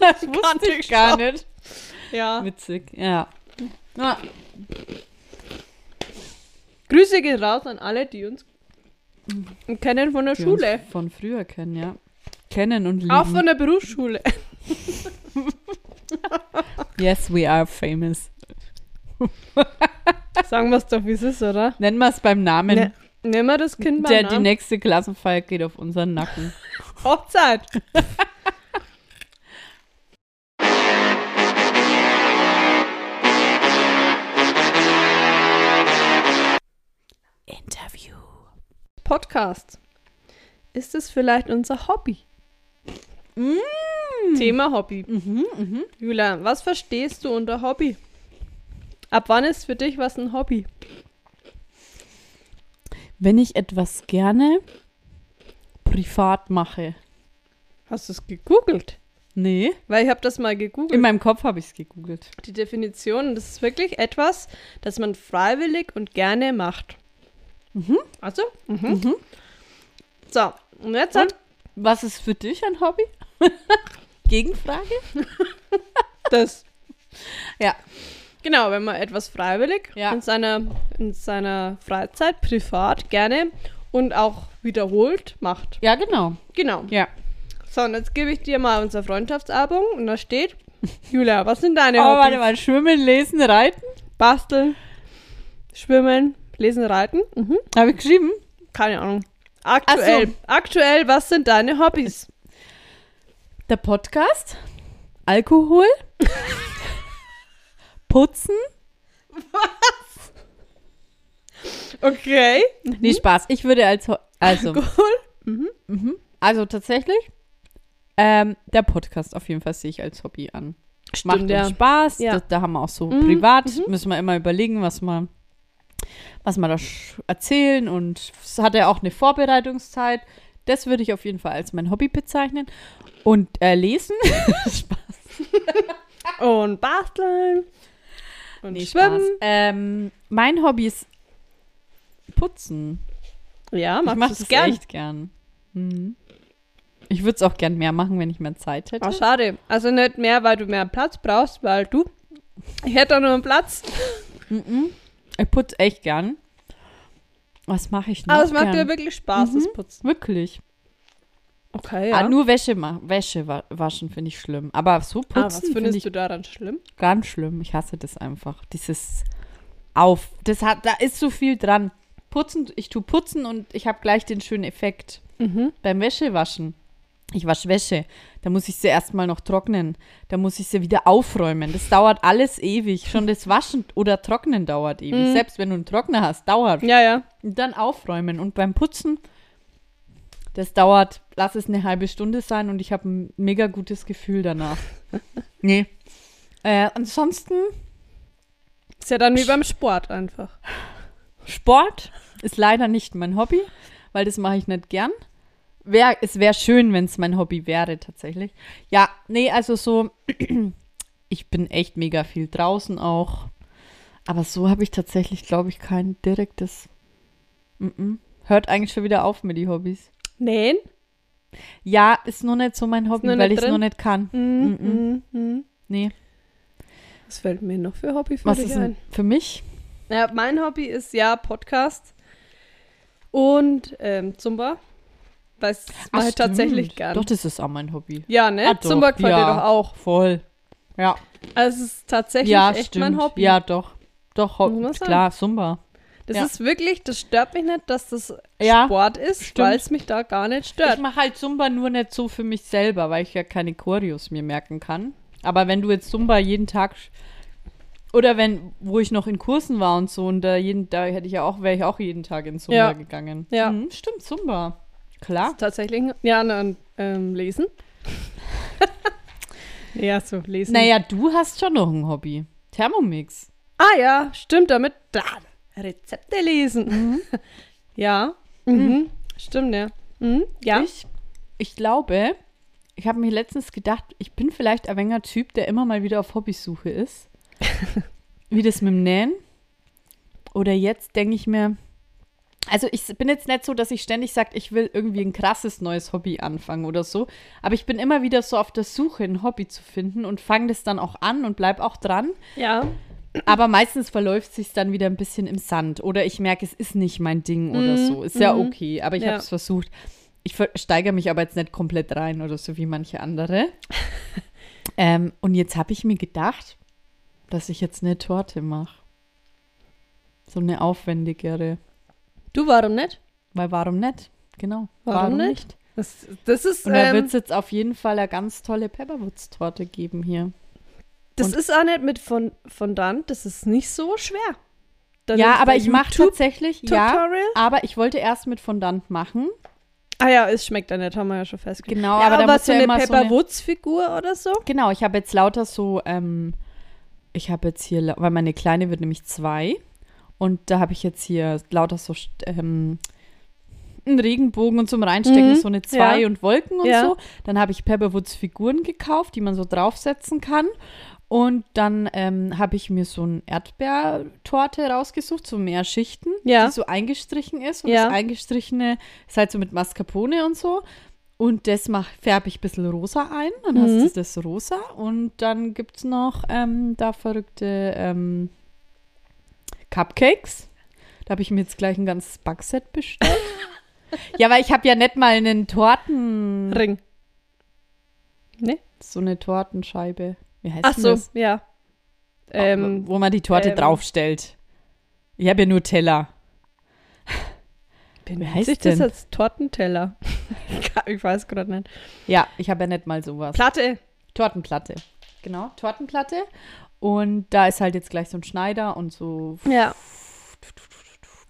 Das wusste ich gar schon. nicht. Ja. Witzig, ja. ja. Grüße gehen raus an alle, die uns kennen von der die Schule. Von früher kennen, ja. Kennen und lieben. Auch von der Berufsschule. yes, we are famous. Sagen wir es doch, wie es ist, oder? Nennen wir es beim Namen. Ne, nehmen wir das Kind beim Der, die Namen. nächste Klassenfeier geht auf unseren Nacken. Hochzeit. Interview. Podcast. Ist es vielleicht unser Hobby? Thema Hobby. Mhm, mhm. Julia, was verstehst du unter Hobby? Ab wann ist für dich was ein Hobby? Wenn ich etwas gerne privat mache. Hast du es gegoogelt? Nee. Weil ich habe das mal gegoogelt. In meinem Kopf habe ich es gegoogelt. die Definition, das ist wirklich etwas, das man freiwillig und gerne macht. Mhm. Also? Mhm. Mhm. So, und jetzt hat Was ist für dich ein Hobby? Gegenfrage? das. Ja. Genau, wenn man etwas freiwillig Ja. in, seiner, in seiner Freizeit, privat, gerne und auch wiederholt macht. Ja, genau. Genau. Ja. So, und jetzt gebe ich dir mal unser Freundschaftsalbum und da steht, Julia, was sind deine Oh, Hobbys? warte mal. Schwimmen, lesen, reiten? Basteln, Schwimmen, Lesen, Reiten? Mhm. Habe ich geschrieben? Keine Ahnung. Aktuell. Aktuell, was sind deine Hobbys? Der Podcast, Alkohol, Putzen. Okay. Nee, Spaß. Ich würde als also Alkohol. mhm. also tatsächlich ähm, der Podcast auf jeden Fall sehe ich als Hobby an. Macht uns ja. Spaß. Ja. Da, da haben wir auch so Mhm, privat mhm. müssen wir immer überlegen, was wir was wir da erzählen und es hat ja auch eine Vorbereitungszeit. Das würde ich auf jeden Fall als mein Hobby bezeichnen. Und äh, lesen. Spaß. Und basteln. Und Nee, schwimmen. Spaß. Ähm, mein Hobby ist putzen. Ja, ich machst mache du's das gern. echt gern. Mhm. Ich würde es auch gern mehr machen, wenn ich mehr Zeit hätte. Oh, schade. Also nicht mehr, weil du mehr Platz brauchst, weil du. Ich hätte doch nur einen Platz. Mhm. Ich putze echt gern. Was mache ich noch Aber es macht gern? dir wirklich Spaß, Mhm. das Putzen. Wirklich. Okay, ja. Ah, nur Wäsche, Wäsche wa waschen finde ich schlimm. Aber so putzen ah, was finde findest ich du daran schlimm? ganz schlimm. Ich hasse das einfach. Dieses auf. Das hat, da ist so viel dran. Putzen, ich tue putzen und ich habe gleich den schönen Effekt. Mhm. Beim Wäschewaschen. Ich wasche Wäsche. Da muss ich sie erstmal noch trocknen. Da muss ich sie wieder aufräumen. Das dauert alles ewig. Schon das Waschen oder Trocknen dauert ewig. Mhm. Selbst wenn du einen Trockner hast, dauert. Ja, ja. Und dann aufräumen. Und beim Putzen, das dauert, lass es eine halbe Stunde sein und ich habe ein mega gutes Gefühl danach. nee. Äh, ansonsten, Ist ja dann wie beim Sport einfach. Sport ist leider nicht mein Hobby, weil das mache ich nicht gern. Wär, es wäre schön, wenn es mein Hobby wäre, tatsächlich. Ja, nee, also so, ich bin echt mega viel draußen auch. Aber so habe ich tatsächlich, glaube ich, kein direktes. Mm-mm. Hört eigentlich schon wieder auf mit die Hobbys. Nähen? Ja, ist nur nicht so mein Hobby, weil ich es nur nicht kann. Mhm. Mhm. Mhm. Nee. Was fällt mir noch für Hobby für Was ist ein? denn für mich? Ja, mein Hobby ist ja Podcast und ähm, Zumba. Das Ach, mache ich tatsächlich stimmt. gern. Doch, das ist auch mein Hobby. ja, ne? Ah, doch. Zumba gefällt dir Ja. doch auch. Voll. Ja, Also es ist tatsächlich ja echt stimmt. mein Hobby. Ja, doch. Doch, Ho Muss man sagen. klar, Zumba. Das ja. ist wirklich, das stört mich nicht, dass das Ja, Sport ist, weil es mich da gar nicht Ich stört. mache halt Zumba nur nicht so für mich selber, weil ich ja keine Choreos mir merken kann. Aber wenn du jetzt Zumba jeden Tag oder wenn, wo ich noch in Kursen war und so, und da, jeden, da hätte ich ja auch, wäre ich auch jeden Tag in Zumba Ja. gegangen. Ja. Mhm, stimmt, Zumba. Klar. Tatsächlich, ja, dann ähm, lesen. ja, so lesen. Naja, du hast schon noch ein Hobby. Thermomix. Ah ja, stimmt damit. Da, Rezepte lesen. Mhm. ja, mhm. stimmt, ja. Mhm. Ja, Ich, ich glaube, ich habe mir letztens gedacht, ich bin vielleicht ein wenger Typ, der immer mal wieder auf Hobbysuche ist. Wie das mit dem Nähen. Oder jetzt denke ich mir, also ich bin jetzt nicht so, dass ich ständig sage, ich will irgendwie ein krasses neues Hobby anfangen oder so. Aber ich bin immer wieder so auf der Suche, ein Hobby zu finden und fange das dann auch an und bleib auch dran. ja. Aber meistens verläuft sich dann wieder ein bisschen im Sand. Oder ich merke, es ist nicht mein Ding oder Mhm, so. Ist ja mhm. okay, aber ich Ja. habe es versucht. Ich steigere mich aber jetzt nicht komplett rein oder so wie manche andere. ähm, und jetzt habe ich mir gedacht, dass ich jetzt eine Torte mache. So eine aufwendigere. Du, warum nicht? Weil warum nicht? Genau. Warum nicht? Das, das ist, Und da ähm, wird es jetzt auf jeden Fall eine ganz tolle Pepperwoods-Torte geben hier. das und- ist auch nicht mit von Fondant, das ist nicht so schwer. Da ja, aber ich mache tatsächlich, ja, YouTube-Tutorial. aber ich wollte erst mit Fondant machen. Ah ja, es schmeckt ja nicht, haben wir ja schon festgestellt. Genau, ja, aber aber, da so ja eine immer so eine- oder so? Genau, ich habe jetzt lauter so, ähm, ich habe jetzt hier, weil meine Kleine wird nämlich zwei und da habe ich jetzt hier lauter so ähm, einen Regenbogen und zum Reinstecken Mhm, so eine zwei ja. und Wolken und Ja. so. Dann habe ich Pepperwoods Figuren gekauft, die man so draufsetzen kann. Und dann ähm, habe ich mir so eine Erdbeertorte rausgesucht, so mehr Schichten, Ja. die so eingestrichen ist. Und Ja. das eingestrichene ist halt so mit Mascarpone und so. Und das färbe ich ein bisschen rosa ein. Dann Mhm. hast du das rosa. Und dann gibt es noch ähm, da verrückte ähm, Cupcakes. Da habe ich mir jetzt gleich ein ganzes Backset bestellt. ja, weil ich habe ja nicht mal einen Torten... Ring. Ne? So eine Tortenscheibe. Wie heißt Ach so, das? ja. Ähm, wo man die Torte ähm, draufstellt. Ich habe ja nur Teller. wie heißt ich das denn? als Tortenteller? ich weiß gerade nicht. Ja, ich habe ja nicht mal sowas. Platte. Tortenplatte. Genau, Tortenplatte. Und da ist halt jetzt gleich so ein Schneider und so Ja.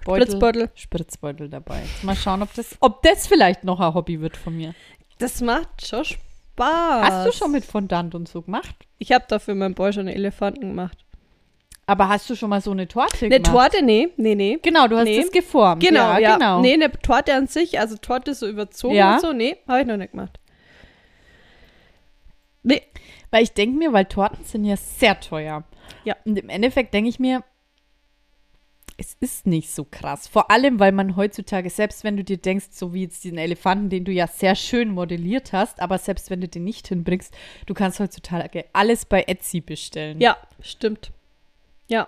Beutel, Spritzbeutel. Spritzbeutel dabei. Jetzt mal schauen, ob das, ob das vielleicht noch ein Hobby wird von mir. Das macht schon Spaß. Hast du schon mit Fondant und so gemacht? Ich habe dafür meinem Boy schon einen Elefanten gemacht. Aber hast du schon mal so eine Torte Eine gemacht? Torte? Nee, nee, nee. Genau, du hast Nee. das geformt. Genau, ja, ja. genau. Nee, eine Torte an sich, also Torte so überzogen Ja. und so, nee, habe ich noch nicht gemacht. Nee, Weil ich denke mir, weil Torten sind ja sehr teuer. Ja. Und im Endeffekt denke ich mir, es ist nicht so krass. Vor allem, weil man heutzutage, selbst wenn du dir denkst, so wie jetzt diesen Elefanten, den du ja sehr schön modelliert hast, aber selbst wenn du den nicht hinbringst, du kannst heutzutage alles bei Etsy bestellen. ja, stimmt. Ja,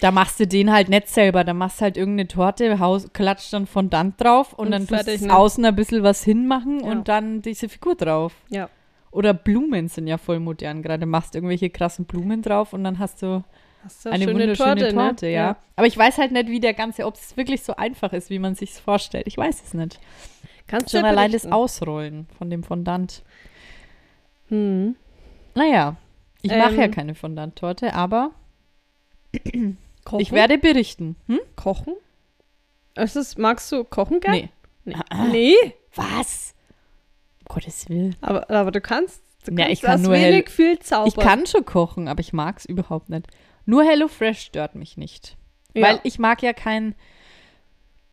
Da machst du den halt nicht selber. Da machst du halt irgendeine Torte, haus, klatscht dann Fondant drauf und, Und dann fertig, tust du ne? außen ein bisschen was hinmachen Ja. und dann diese Figur drauf. ja. Oder Blumen sind ja voll modern gerade. Machst irgendwelche krassen Blumen drauf und dann hast du Hast du eine wunderschöne Torte, ne? ja. Aber ich weiß halt nicht, wie der ganze, ob es wirklich so einfach ist, wie man sich vorstellt. Ich weiß es nicht. Kannst du Schon ja allein das. Ausrollen von dem Fondant. Hm. Naja, ich mache ja Ähm. keine Fondant-Torte, aber Kochen? ich werde berichten. Hm? kochen. Ist magst du kochen gern? Nee. Nee. Nee. Was? Gottes Willen. Aber, aber du kannst, du Ja, kannst ich kann nur wenig viel zaubern. Ich kann schon kochen, aber ich mag es überhaupt nicht. Nur HelloFresh stört mich nicht. ja. Weil ich mag ja kein.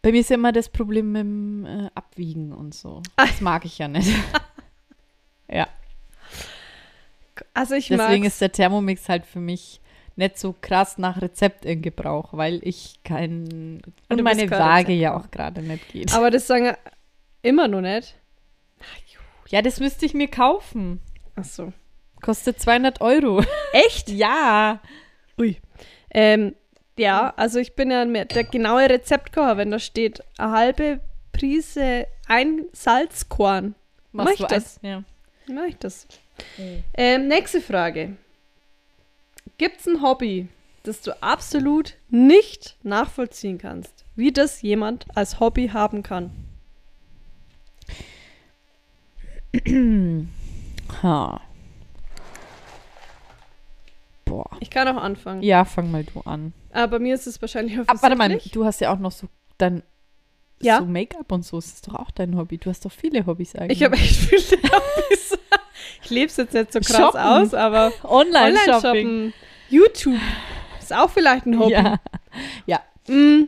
Bei mir ist ja immer das Problem mit dem äh, Abwiegen und so. Ah. Das mag ich ja nicht. ja, also ich deswegen mag's. ist der Thermomix halt für mich. nicht so krass nach Rezept in Gebrauch, weil ich kein Und und meine Waage ja auch gerade nicht geht. Aber das sagen immer noch nicht. Ja, das müsste ich mir kaufen. Ach so. Kostet 200 Euro. Echt? ja. Ui. Ähm, ja, also ich bin ja mehr der genaue Rezeptkocher, wenn da steht, eine halbe Prise ein Salzkorn. Mach Machst ich du das? ein- Ja. Mach ich das. Ähm, nächste Frage. Gibt es ein Hobby, das du absolut nicht nachvollziehen kannst, wie das jemand als Hobby haben kann? Ha. Boah. Ich kann auch anfangen. Ja, fang mal du an. Aber bei mir ist es wahrscheinlich Aber warte mal, du hast ja auch noch so dann Ja. so Make-up und so. Das ist doch auch dein Hobby. Du hast doch viele Hobbys eigentlich. Ich habe echt viele Hobbys. Ich lebe es jetzt nicht so krass Shoppen. aus, aber Online-Shopping. Online-Shoppen, YouTube ist auch vielleicht ein Hobby. Ja. Mm.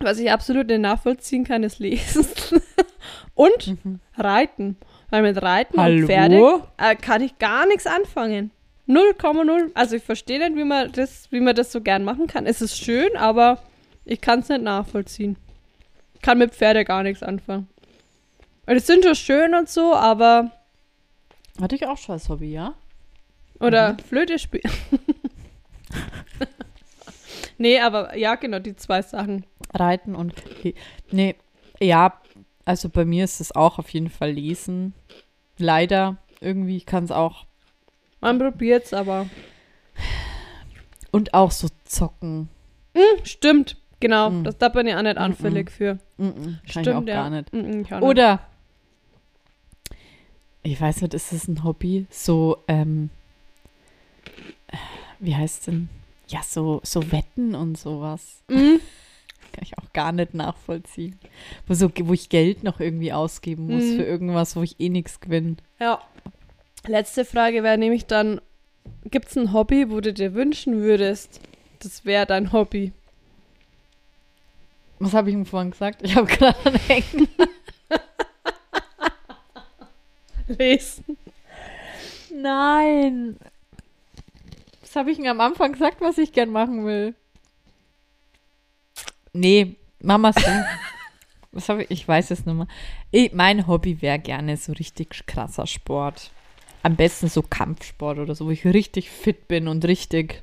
Was ich absolut nicht nachvollziehen kann, ist Lesen und Mhm. Reiten. Weil mit Reiten Hallo? und Pferde äh, kann ich gar nichts anfangen. 0,0. Also ich verstehe nicht, wie man, das, wie man das so gern machen kann. Es ist schön, aber ich kann es nicht nachvollziehen. Ich kann mit Pferde gar nichts anfangen. Die sind schon schön und so, aber Hatte ich auch schon als Hobby, ja? Oder Mhm. Flöte spielen. nee, aber ja, genau, die zwei Sachen. Reiten und. Nee, ja, also bei mir ist es auch auf jeden Fall Lesen. Leider. Irgendwie, ich kann es auch. Man probiert's, aber. Und auch so zocken. Hm, stimmt, genau. Mm. Das da bin ich auch nicht anfällig für. Mm-mm, kann ich Stimmt, auch ja. gar nicht. Ich auch nicht. Oder. Ich weiß nicht, ist das ein Hobby? So, ähm. Wie heißt denn? Ja, so, so Wetten und sowas. Mm, Kann ich auch gar nicht nachvollziehen. Wo, so, wo ich Geld noch irgendwie ausgeben muss Mhm. für irgendwas, wo ich eh nichts gewinne. ja. Letzte Frage wäre nämlich dann: Gibt's ein Hobby, wo du dir wünschen würdest, das wäre dein Hobby? Was habe ich ihm vorhin gesagt? Ich habe gerade an Hängen. Lesen. Nein. Was habe ich ihm am Anfang gesagt, was ich gern machen will? Nee, Mama so. was habe ich? Ich weiß es nicht mehr. Ich, mein Hobby wäre gerne so richtig krasser Sport. Am besten so Kampfsport oder so, wo ich richtig fit bin und richtig.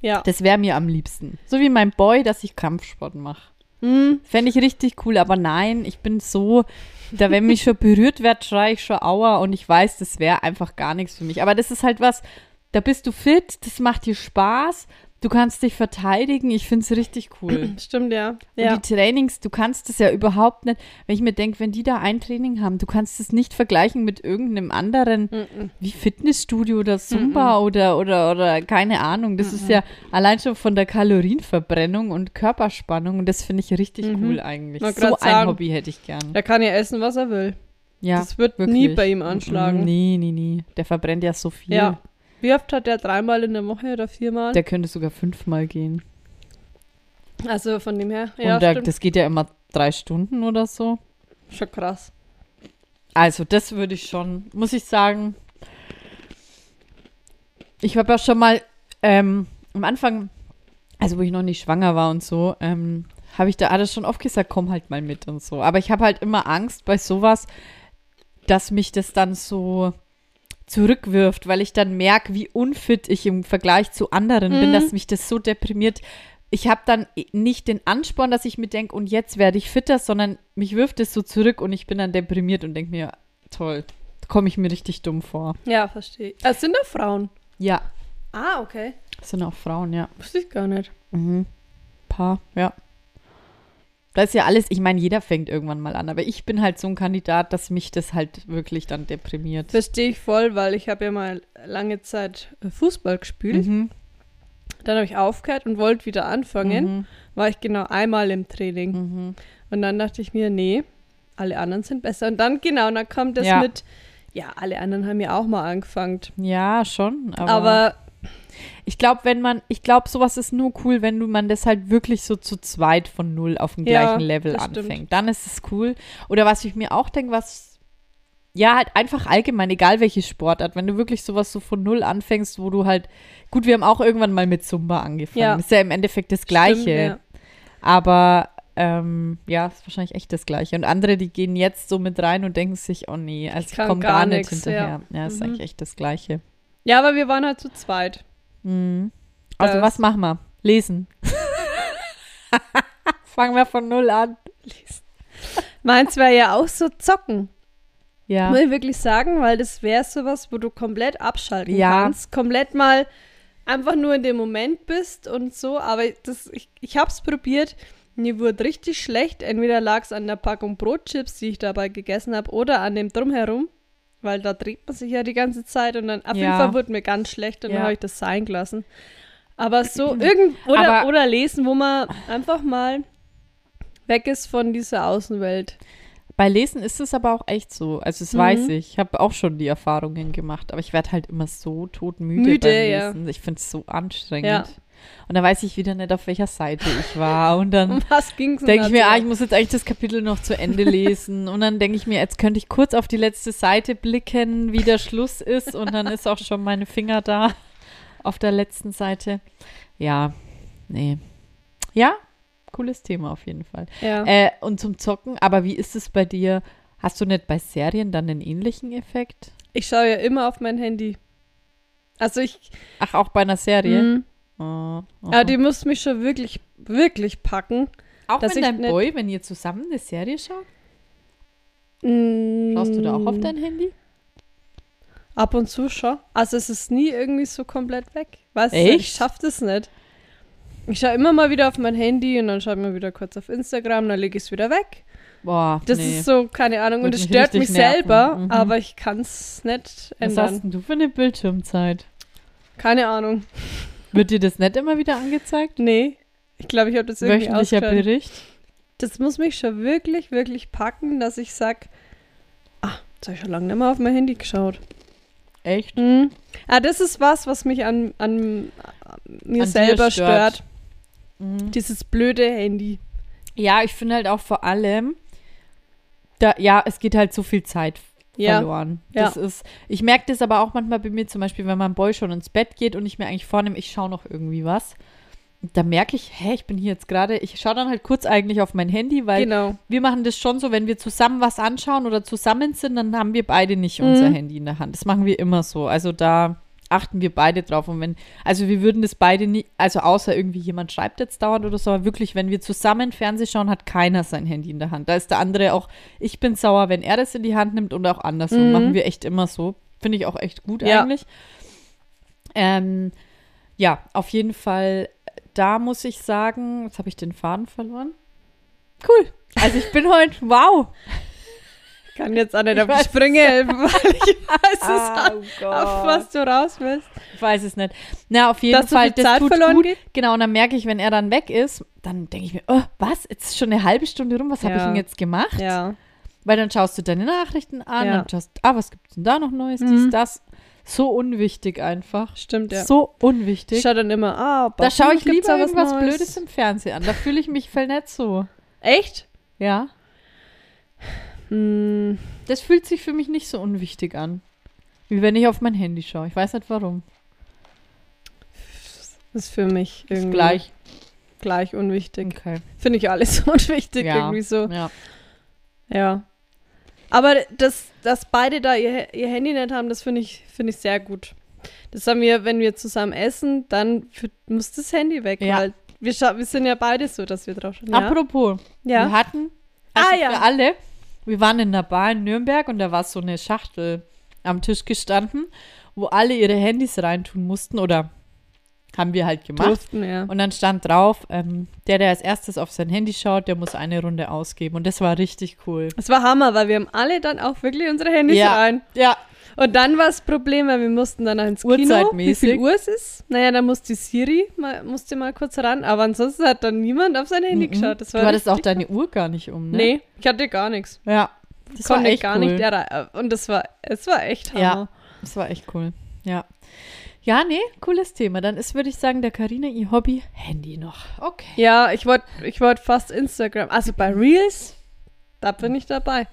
Ja. Das wäre mir am liebsten. So wie mein Boy, dass ich Kampfsport mache. Mm, Fände ich richtig cool, aber nein, ich bin so, da wenn mich schon berührt wird, schreie ich schon Aua und ich weiß, das wäre einfach gar nichts für mich. Aber das ist halt was, da bist du fit, das macht dir Spaß, du kannst dich verteidigen, ich finde es richtig cool. stimmt, ja. Und Ja. die Trainings, du kannst es ja überhaupt nicht, wenn ich mir denke, wenn die da ein Training haben, du kannst es nicht vergleichen mit irgendeinem anderen, Mm-mm. wie Fitnessstudio oder Zumba oder, oder, oder keine Ahnung. Das ist ja allein schon von der Kalorienverbrennung und Körperspannung und das finde ich richtig Mhm. cool eigentlich. So grad ein sagen. Hobby hätte ich gern. Er kann ja essen, was er will. Ja, das wird wirklich. nie bei ihm anschlagen. Nee, nee, nee. Der verbrennt ja so viel. Ja. Wie oft hat er dreimal in der Woche oder viermal? Der könnte sogar fünfmal gehen. also von dem her. Ja, und stimmt. das geht ja immer drei Stunden oder so. Schon krass. Also, das würde ich schon, muss ich sagen. Ich habe ja schon mal ähm, am Anfang, also wo ich noch nicht schwanger war und so, ähm, habe ich da alles schon oft gesagt, komm halt mal mit und so. Aber ich habe halt immer Angst bei sowas, dass mich das dann so zurückwirft, weil ich dann merke, wie unfit ich im Vergleich zu anderen bin, Mhm. dass mich das so deprimiert. Ich habe dann nicht den Ansporn, dass ich mir denke, und jetzt werde ich fitter, sondern mich wirft es so zurück und ich bin dann deprimiert und denke mir, toll, komme ich mir richtig dumm vor. Ja, verstehe. ich. Es sind da Frauen. Ja, Ah, okay. das sind auch Frauen, ja. Wusste ich gar nicht. Mhm. Paar, ja. Da ist ja alles, ich meine, jeder fängt irgendwann mal an, aber ich bin halt so ein Kandidat, dass mich das halt wirklich dann deprimiert. Verstehe ich voll, weil ich habe ja mal lange Zeit äh, Fußball gespielt. Mhm. Dann habe ich aufgehört und wollte wieder anfangen. Mhm. War ich genau einmal im Training. Mhm. Und dann dachte ich mir, nee, alle anderen sind besser. Und dann, genau, und dann kommt das Ja. mit, ja, alle anderen haben ja auch mal angefangen. Ja, schon, aber, Aber, ich glaube, wenn man, ich glaube, sowas ist nur cool, wenn du man das halt wirklich so zu zweit von null auf dem Ja, gleichen Level das stimmt. anfängt. Dann ist es cool. Oder was ich mir auch denke, was ja, halt einfach allgemein, egal welche Sportart, wenn du wirklich sowas so von null anfängst, wo du halt, gut, wir haben auch irgendwann mal mit Zumba angefangen. Ja. Ist ja im Endeffekt das Gleiche. Stimmt, ja. Aber ähm, ja, ist wahrscheinlich echt das Gleiche. Und andere, die gehen jetzt so mit rein und denken sich, oh nee, also ich, kann komme gar gar nicht nix, hinterher. Ja, ja. ist Mhm. eigentlich echt das Gleiche. Ja, aber wir waren halt zu zweit. Mhm. Also Das- was machen wir? Lesen. Fangen wir von null an. Meins wäre ja auch so zocken. Ja. Muss ich wirklich sagen, weil das wäre sowas, wo du komplett abschalten Ja. kannst. Komplett mal einfach nur in dem Moment bist und so. Aber das, ich, ich habe es probiert. Mir wurde richtig schlecht. Entweder lag es an der Packung Brotchips, die ich dabei gegessen habe, oder an dem Drumherum. Weil da dreht man sich ja die ganze Zeit und dann auf jeden Ja. Fall wurde mir ganz schlecht und Ja. dann habe ich das sein gelassen. Aber so irgend oder, Aber- oder lesen, wo man einfach mal weg ist von dieser Außenwelt. Bei Lesen ist es aber auch echt so. Also das Mhm. weiß ich. Ich habe auch schon die Erfahrungen gemacht. Aber ich werde halt immer so todmüde Müde, beim ja. Lesen. Ich finde es so anstrengend. Ja. Und da weiß ich wieder nicht, auf welcher Seite ich war. Und dann denke ich mir, ah, ich muss jetzt eigentlich das Kapitel noch zu Ende lesen. Und dann denke ich mir, jetzt könnte ich kurz auf die letzte Seite blicken, wie der Schluss ist. Und dann ist auch schon meine Finger da auf der letzten Seite. Ja, nee. Ja, cooles Thema auf jeden Fall. ja. Äh, und zum Zocken, aber wie ist es bei dir? Hast du nicht bei Serien dann einen ähnlichen Effekt? Ich schaue ja immer auf mein Handy. Also ich, Ach, auch bei einer Serie? Oh, aha. aber die muss mich schon wirklich, wirklich packen. auch dass wenn ich dein nicht- Boy, wenn ihr zusammen eine Serie schaut, Mm, schaust du da auch auf dein Handy? Ab und zu schon. Also es ist nie irgendwie so komplett weg. Weißt du, Echt? ich schaff das nicht. Ich schaue immer mal wieder auf mein Handy und dann schaue ich mal wieder kurz auf Instagram, dann lege ich es wieder weg. Boah, Das nee. ist so, keine Ahnung, und Würde es mich stört mich nerven. selber, Mhm. aber ich kann es nicht Was ändern. hast denn du für eine Bildschirmzeit? Keine Ahnung. Wird dir das nicht immer wieder angezeigt? Nee. Ich glaube, ich habe das irgendwie Wöchentlicher. Bericht? Das muss mich schon wirklich, wirklich packen, dass ich sag, ah, jetzt habe ich schon lange nicht mehr auf mein Handy geschaut. Echt? Mhm. Ah, das ist was, was mich an, an mir An selber stört. stört. Mhm. Dieses blöde Handy. Ja, ich finde halt auch vor allem, da, ja, es geht halt so viel Zeit Ja. verloren. Ja. Das ist, ich merke das aber auch manchmal bei mir, zum Beispiel, wenn mein Boy schon ins Bett geht und ich mir eigentlich vornehme, ich schaue noch irgendwie was. Da merke ich, hä, ich bin hier jetzt gerade, ich schaue dann halt kurz eigentlich auf mein Handy, weil Genau. wir machen das schon so, wenn wir zusammen was anschauen oder zusammen sind, dann haben wir beide nicht unser Mhm. Handy in der Hand. Das machen wir immer so. Also da achten wir beide drauf. Und wenn, also wir würden das beide nie, also außer irgendwie jemand schreibt jetzt dauernd oder so, aber wirklich, wenn wir zusammen Fernseh schauen, hat keiner sein Handy in der Hand. Da ist der andere auch, ich bin sauer, wenn er das in die Hand nimmt und auch andersrum. Mhm. Machen wir echt immer so. Finde ich auch echt gut Ja. eigentlich. Ähm, ja, auf jeden Fall, da muss ich sagen, jetzt habe ich den Faden verloren. Cool. Also ich bin heute, wow. Kann jetzt auch nicht Ich auf die Sprünge helfen, weil ich weiß es, Oh auf was du raus willst. Ich weiß es nicht. Na, auf jeden Dass Fall, das Zeit tut verloren gut. geht? Genau, und dann merke ich, wenn er dann weg ist, dann denke ich mir, oh, was? Jetzt ist schon eine halbe Stunde rum, was habe ich Ja. denn jetzt gemacht? Ja. Weil dann schaust du deine Nachrichten an Ja. und schaust, ah, was gibt es denn da noch Neues, Mhm. dies, das. So unwichtig einfach. Stimmt, ja. So ich unwichtig. schaue dann immer, ah, Da schaue ich lieber irgendwas Neues? Blödes im Fernsehen an. Da fühle ich mich voll nicht so. Echt? Ja. Hm, Das fühlt sich für mich nicht so unwichtig an. Wie wenn ich auf mein Handy schaue. Ich weiß nicht warum. ist für mich Ist irgendwie gleich. gleich unwichtig. Okay. Finde ich alles unwichtig Ja. irgendwie so. Ja. Ja. Aber dass, dass beide da ihr, ihr Handy nicht haben, das finde ich, finde ich sehr gut. Das haben wir, wenn wir zusammen essen, dann für, muss das Handy weg, Ja. weil wir, wir sind ja beide so, dass wir drauf schauen. Ja? Apropos, wir ja. hatten, also Ah, ja. für alle, wir waren in einer Bar in Nürnberg und da war so eine Schachtel am Tisch gestanden, wo alle ihre Handys reintun mussten oder haben wir halt gemacht. Durften, ja. Und dann stand drauf, ähm, der, der als erstes auf sein Handy schaut, der muss eine Runde ausgeben. Und das war richtig cool. Es war Hammer, weil wir haben alle dann auch wirklich unsere Handys Ja. rein. Ja, Und dann war das Problem, weil wir mussten dann ins Kino, wie viel Uhr es ist. Naja, dann musste Siri, mal, musste mal kurz ran, aber ansonsten hat dann niemand auf sein Handy Mhm. geschaut. Das du war hattest auch deine Uhr gar nicht um, ne? Nee, ich hatte gar nichts. Ja, das war Konnte echt gar cool. nicht errei- Und das war, es war echt Hammer. Ja. Das war echt cool. Ja. Ja, nee, cooles Thema. Dann ist, würde ich sagen, der Karina ihr Hobby Handy noch. Okay. Ja, ich wollte ich wollt fast Instagram. Also bei Reels, da bin ich dabei.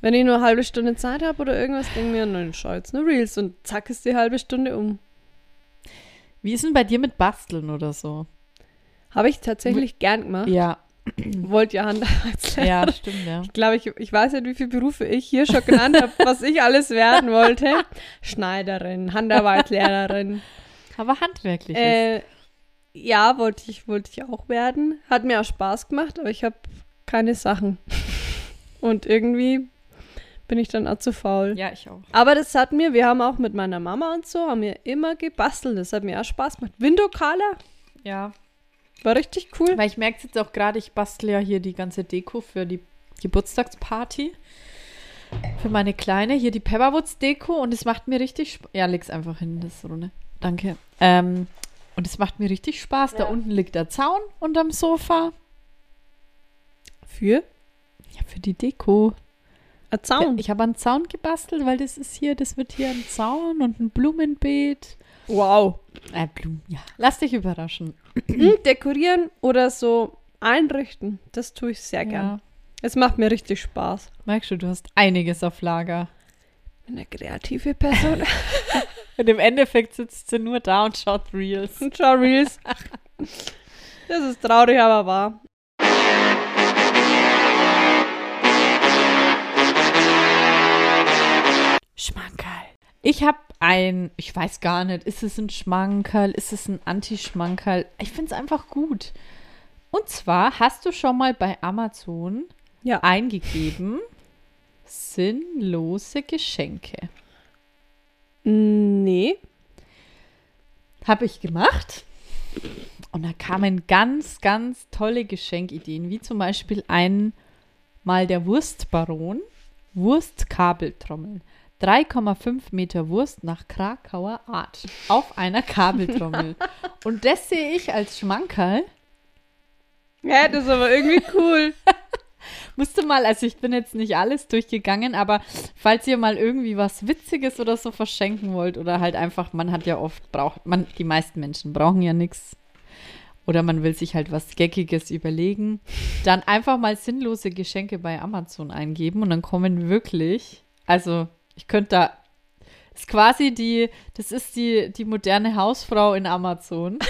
Wenn ich nur eine halbe Stunde Zeit habe oder irgendwas, denke ich mir, nein, schau jetzt nur Reels und zack ist die halbe Stunde um. Wie ist denn bei dir mit Basteln oder so? Habe ich tatsächlich gern gemacht. Ja, Wollte ja Handarbeitslehrer. ja, stimmt, ja. Ich glaube, ich, ich weiß nicht, wie viele Berufe ich hier schon genannt habe, was ich alles werden wollte. Schneiderin, Handarbeitslehrerin. Aber handwerklich. Äh, ja, wollte ich, wollte ich auch werden. Hat mir auch Spaß gemacht, aber ich habe keine Sachen. Und irgendwie bin ich dann auch zu faul. Ja, ich auch. Aber das hat mir, wir haben auch mit meiner Mama und so, haben wir immer gebastelt. Das hat mir auch Spaß gemacht. Window-Color Ja, war richtig cool. weil ich merke jetzt auch gerade, ich bastle ja hier die ganze Deko für die Geburtstagsparty. Für meine Kleine. Hier die Pepperwoods-Deko und es macht mir richtig Spaß. Ja, leg's einfach hin, das ne? Danke. Ähm, und es macht mir richtig Spaß. Da Ja. unten liegt der Zaun unterm Sofa. Für Ja, für die Deko. ein Zaun. Ich habe einen Zaun gebastelt, weil das ist hier, das wird hier ein Zaun und ein Blumenbeet. Wow. Äh, Blumen, ja. Lass dich überraschen. Hm, dekorieren oder so einrichten, das tue ich sehr gern. Ja. Es macht mir richtig Spaß. Merkst du, du hast einiges auf Lager. Ich bin eine kreative Person. Und im Endeffekt sitzt sie nur da und schaut Reels. Und schau Reels. Das ist traurig, aber wahr. Schmankerl. Ich habe ein, ich weiß gar nicht, ist es ein Schmankerl, ist es ein Anti-Schmankerl? Ich finde es einfach gut. Und zwar hast du schon mal bei Amazon Ja. eingegeben sinnlose Geschenke. Nee. Habe ich gemacht. Und da kamen ganz, ganz tolle Geschenkideen, wie zum Beispiel einmal der Wurstbaron, Wurstkabeltrommel. 3,5 Meter Wurst nach Krakauer Art auf einer Kabeltrommel. Und das sehe ich als Schmankerl. Ja, das ist aber irgendwie cool. Musste mal, also ich bin jetzt nicht alles durchgegangen, aber falls ihr mal irgendwie was Witziges oder so verschenken wollt oder halt einfach, man hat ja oft, braucht man, die meisten Menschen brauchen ja nichts oder man will sich halt was Geckiges überlegen, dann einfach mal sinnlose Geschenke bei Amazon eingeben und dann kommen wirklich, also ich könnte da, ist quasi die, das ist die, die moderne Hausfrau in Amazon.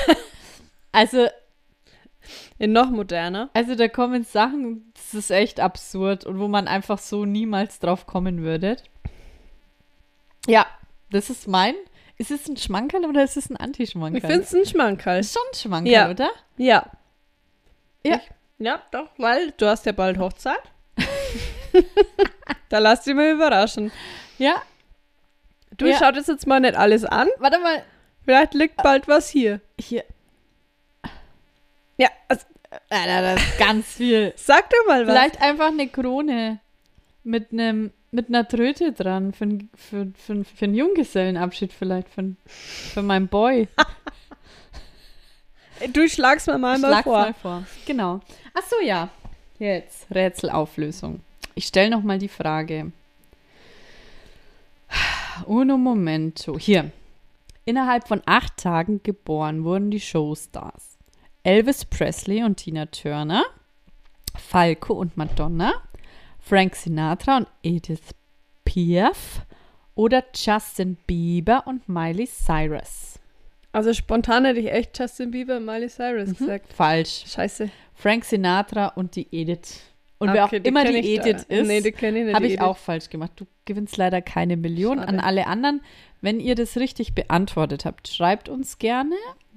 Also In noch moderner. also da kommen Sachen, das ist echt absurd und wo man einfach so niemals drauf kommen würde. Ja, das ist mein. Ist es ein Schmankerl oder ist es ein Ich Anti-Schmankerl? finde es ein Schmankerl. ist schon ein Schmankerl, Ja. oder? Ja. Ja. Ich, ja, doch, weil du hast ja bald Hochzeit. da lass dich mal überraschen. Ja. Du Ja. schaut es jetzt mal nicht alles an. Warte mal. Vielleicht liegt bald was hier. Hier. Ja, also, Alter, das ist ganz viel. sag doch mal was. Vielleicht einfach eine Krone mit einem mit einer Tröte dran für, für, für, für einen Junggesellenabschied vielleicht für, für meinen Boy. Du schlagst mir mal, mal Schlag's vor. mal vor. Genau. Ach so, ja. Jetzt Rätselauflösung. Ich stelle noch mal die Frage. Uno momento. Hier. Innerhalb von acht Tagen geboren wurden die Showstars. Elvis Presley und Tina Turner, Falco und Madonna, Frank Sinatra und Edith Piaf oder Justin Bieber und Miley Cyrus. Also spontan hätte ich echt Justin Bieber und Miley Cyrus Mhm. gesagt. Falsch. Scheiße. Frank Sinatra und die Edith. Und wer auch Okay, die immer kenn die ich da. Edith ist, Nee, die habe die ich Edith. auch falsch gemacht. Du gewinnst leider keine Million. Schade. An alle anderen, wenn ihr das richtig beantwortet habt, schreibt uns gerne.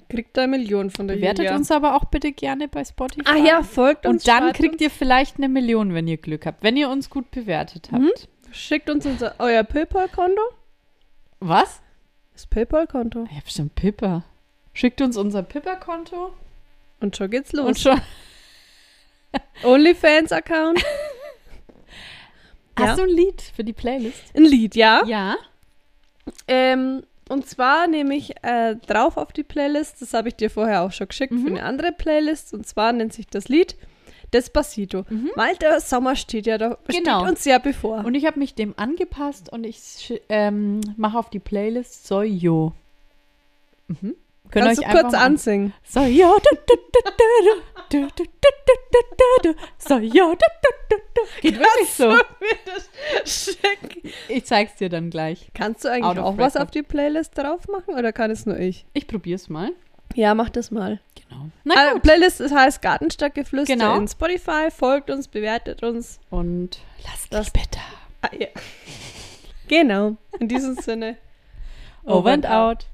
Kriegt da eine Million von der Bewertet Julia. uns aber auch bitte gerne bei Spotify. Ah ja, folgt uns. Und dann kriegt uns, ihr vielleicht eine Million, wenn ihr Glück habt. Wenn ihr uns gut bewertet habt. Mhm. Schickt uns unser, euer PayPal-Konto. Was? Das PayPal-Konto. Ich habe schon Pippa. Schickt uns unser Pippa-Konto. Und schon geht's los. Und schon. OnlyFans-Account. Ja. Hast du ein Lied für die Playlist? Ein Lied, ja. Ja. Ähm, und zwar nehme ich äh, drauf auf die Playlist, das habe ich dir vorher auch schon geschickt, Mhm. für eine andere Playlist. Und zwar nennt sich das Lied Despacito. Weil der Sommer steht ja da, Mhm. Genau. steht uns ja bevor. Und ich habe mich dem angepasst und ich ähm, mache auf die Playlist Soy Yo. Mhm. Können Kannst euch du kurz ansingen? So, ja, du, du, du, du, so, ja, geht wirklich so. Ich zeig's dir dann gleich. Kannst du eigentlich auch was auf die Playlist drauf machen oder kann es nur ich? Ich probier's mal. Ja, mach das mal. Genau. Na gut. Playlist heißt Gartenstadtgeflüster genau. in Spotify. Folgt uns, bewertet uns. Und lasst das bitte. Ah, ja. Genau. In diesem Sinne. Over and out.